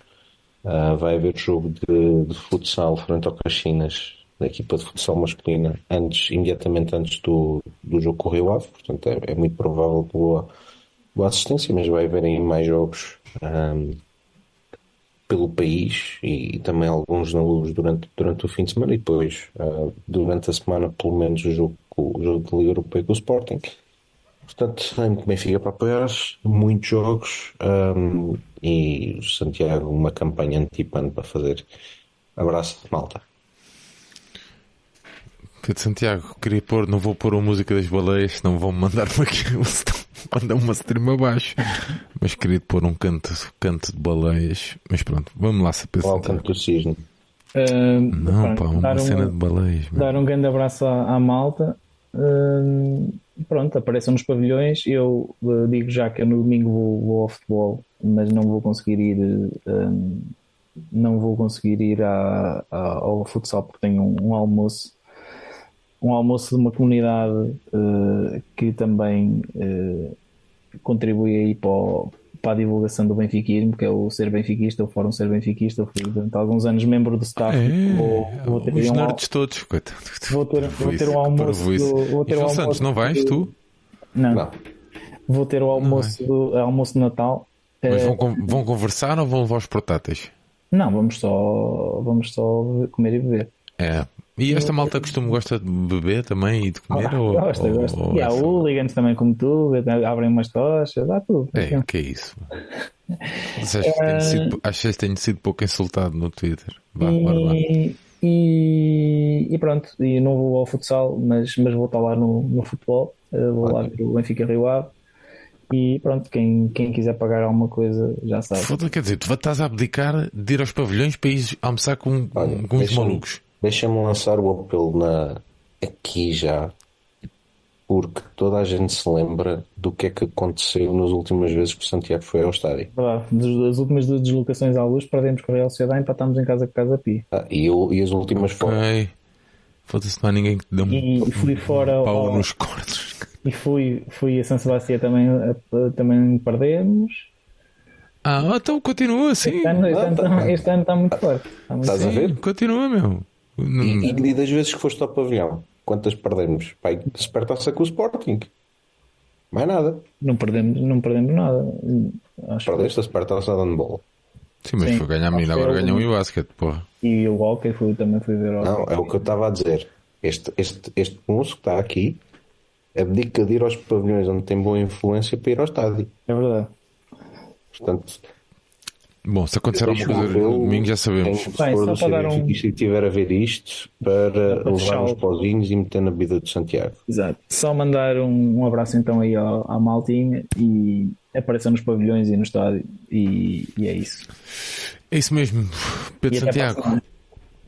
uh, vai haver jogo de, de, futsal frente ao Caxinas da equipa de futsal masculina antes, imediatamente antes do, do jogo com o Rio Ave, portanto é, é muito provável boa, boa assistência, mas vai haver mais jogos um, pelo país e, e, também alguns na luz durante, durante o fim de semana e depois uh, durante a semana pelo menos o jogo, o jogo de Liga Europeia com o Sporting. Portanto, tem muito Benfica para apoiar, muitos jogos um, e Santiago uma campanha antipando para fazer abraço de malta. Pedro Santiago, queria pôr, não vou pôr a música das baleias, senão vão mandar-me aqui, mandar uma stream abaixo. Mas queria pôr um canto, canto de baleias. Mas pronto, vamos lá, Pedro Qual canto do cisne? Uh, não, pá, uma cena de baleias. Dar um grande abraço à, à malta. Uh, pronto, apareçam nos pavilhões. Eu uh, digo já que eu no domingo vou, vou ao futebol, mas não vou conseguir ir. Um, não vou conseguir ir ao futsal porque tenho um, um almoço um almoço de uma comunidade uh, que também uh, contribui aí para, o, para, a divulgação do benfiquismo, que é o Ser Benfiquista, o Fórum Ser Benfiquista. Eu fui durante alguns anos membro do staff. É, vou, vou ter os um nerds todos, Vou ter, vou ter um almoço. Do, vou ter um almoço Santos, não vais tu? Não. não. Vou ter o almoço, do, almoço de Natal. Mas vão, eh, vão conversar ou vão levar os portáteis? Não, vamos só, vamos só comer e beber. É, e esta malta costuma gosta de beber também e de comer? Ah, ou, gosta, ou, gosta. Ou e há hooligans também como tu, abrem umas tochas, dá tudo. É, que é isso. Achas que, tenho sido, achas que tenho sido pouco insultado no Twitter? Vá, e, bora. E, e, pronto, e não vou ao futsal, mas, mas vou estar lá no, no futebol, uh, vou lá ver o Benfica Rio Ave. E pronto, quem, quem quiser pagar alguma coisa já sabe. Foda, quer dizer, tu estás a abdicar de ir aos pavilhões para ir almoçar com, Olha, com os malucos. Deixa-me lançar o apelo na, aqui já, porque toda a gente se lembra do que é que aconteceu nas últimas vezes que o Santiago foi ao estádio. Verdade, das últimas deslocações à luz, perdemos com a Real Sociedade e empatámos em casa com Casa Pi. Ah, e, eu, e as últimas okay. foram. Foda-se, não há ninguém que dê um, e fui fora pau ao... nos cortes. E fui, fui a São Sebastião também, também perdemos. Ah, então continua assim. Este ano, este, ah, ano, tá, este ano está muito forte. Está muito Estás a ver? Continua, meu. E, e, das vezes que foste ao pavilhão, quantas perdemos? Pai, desperta-se com o Sporting. Mais nada. Não perdemos, não perdemos nada. Acho Perdeste a despertar-se a handball. Sim, mas Sim, foi ganhar a menina, agora ganhou o basquete, porra. E o hockey foi, também fui ver o Não, é o que eu estava a dizer. Este, este, este moço que está aqui abdica de ir aos pavilhões onde tem boa influência para ir ao estádio. É verdade. Portanto, Bom, se acontecer alguma coisa no domingo já sabemos. se for do um... e estiver a ver isto, para levar uns pozinhos e meter na vida de Santiago. Exato. Só mandar um, um abraço então aí ao, à Maltinha e apareça nos pavilhões e no estádio e, e é isso. É isso mesmo, Pedro Santiago.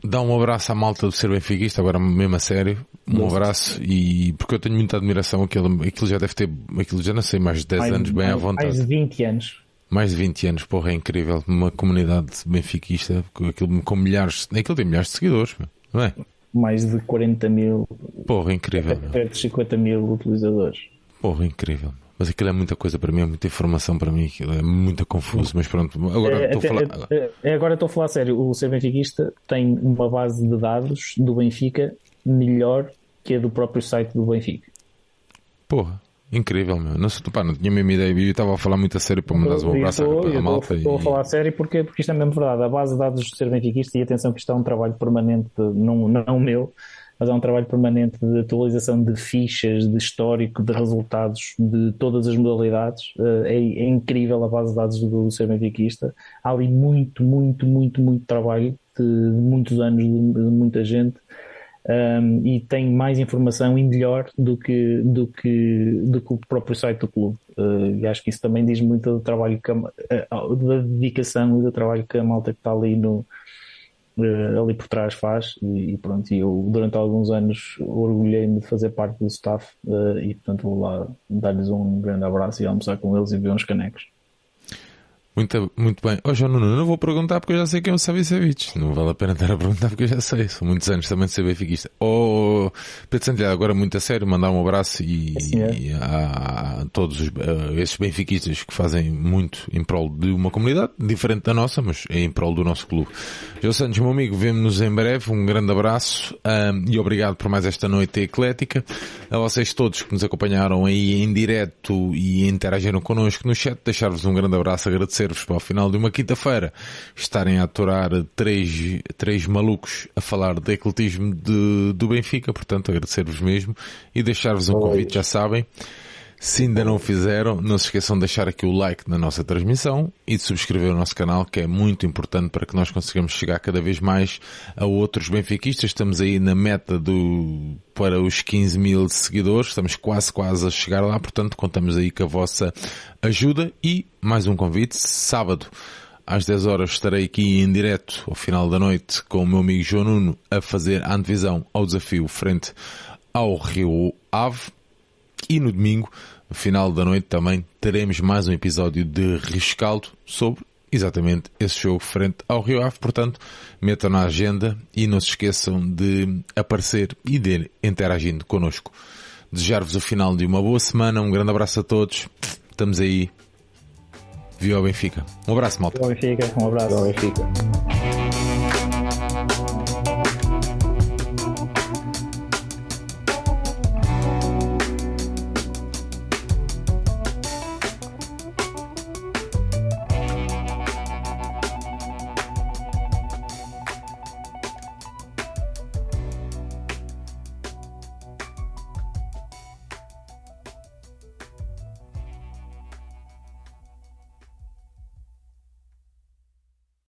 Dá um abraço à malta do Ser Benfiquista, agora mesmo a sério. Um Nossa. abraço e porque eu tenho muita admiração, aquilo, aquilo já deve ter, aquilo já não sei, mais de 10 mais, anos bem mais, à vontade. Mais de 20 anos mais de 20 anos, porra, é incrível. Uma comunidade benfiquista, aquilo com milhares, aquilo tem milhares de seguidores, não é? Mais de 40 mil. Porra, incrível. Perto de 50 mil utilizadores. Porra, incrível. Mas aquilo é muita coisa para mim, é muita informação para mim, aquilo é muito confuso, mas pronto, agora é, estou a falar. É, é, agora estou a falar sério, o ser benfiquista tem uma base de dados do Benfica melhor que a do próprio site do Benfica. Porra. Incrível, meu. Não, pá, não tinha a mesma ideia. Eu estava a falar muito a sério para mandar um abraço à, malta. Estou, e... a falar a sério porque, porque isto é mesmo verdade. A base de dados do ser benfiquista, e atenção que isto é um trabalho permanente, não, não meu, mas é um trabalho permanente de atualização de fichas, de histórico, de resultados de todas as modalidades. Eh, é, é incrível a base de dados do, do ser benfiquista. Há ali muito, muito, muito, muito trabalho de, de muitos anos de, de muita gente um, e tem mais informação e melhor do que, do que, do que o próprio site do clube. Uh, e acho que isso também diz muito do trabalho, que a, da dedicação e do trabalho que a malta que está ali, no, uh, ali por trás faz. E, e pronto, eu durante alguns anos orgulhei-me de fazer parte do staff uh, e portanto vou lá dar-lhes um grande abraço e almoçar com eles e ver uns canecos. Muito, muito bem. Ó, oh, Nuno, não vou perguntar porque eu já sei quem é o Savicevic. Não vale a pena estar a perguntar porque eu já sei. São muitos anos também de ser benfiquista. Oh, Pedro Santiago, agora muito a sério, mandar um abraço e, e a, a, todos os, a esses benfiquistas que fazem muito em prol de uma comunidade, diferente da nossa, mas é em prol do nosso clube. João Santos, meu amigo, vemo-nos em breve. Um grande abraço um, e obrigado por mais esta noite eclética. A vocês todos que nos acompanharam aí em direto e interagiram connosco no chat, deixar-vos um grande abraço, agradecer agradecer-vos para o final de uma quinta-feira estarem a aturar três, três malucos a falar de ecletismo de, do Benfica, portanto agradecer-vos mesmo e deixar-vos um convite, já sabem. Se ainda não fizeram, não se esqueçam de deixar aqui o like na nossa transmissão e de subscrever o nosso canal, que é muito importante para que nós consigamos chegar cada vez mais a outros benfiquistas. Estamos aí na meta do, para os 15 mil seguidores, estamos quase quase a chegar lá, portanto contamos aí com a vossa ajuda e mais um convite, sábado às 10 horas estarei aqui em direto ao final da noite com o meu amigo João Nuno a fazer a antevisão ao desafio frente ao Rio Ave e no domingo no final da noite também teremos mais um episódio de Rescaldo sobre exatamente esse jogo frente ao Rio Ave. Portanto, metam na agenda e não se esqueçam de aparecer e de interagindo connosco. Desejar-vos o final de uma boa semana. Um grande abraço a todos. Estamos aí. Viva o Benfica. Um abraço, malta. Viva o Benfica. Um abraço. Viva o Benfica.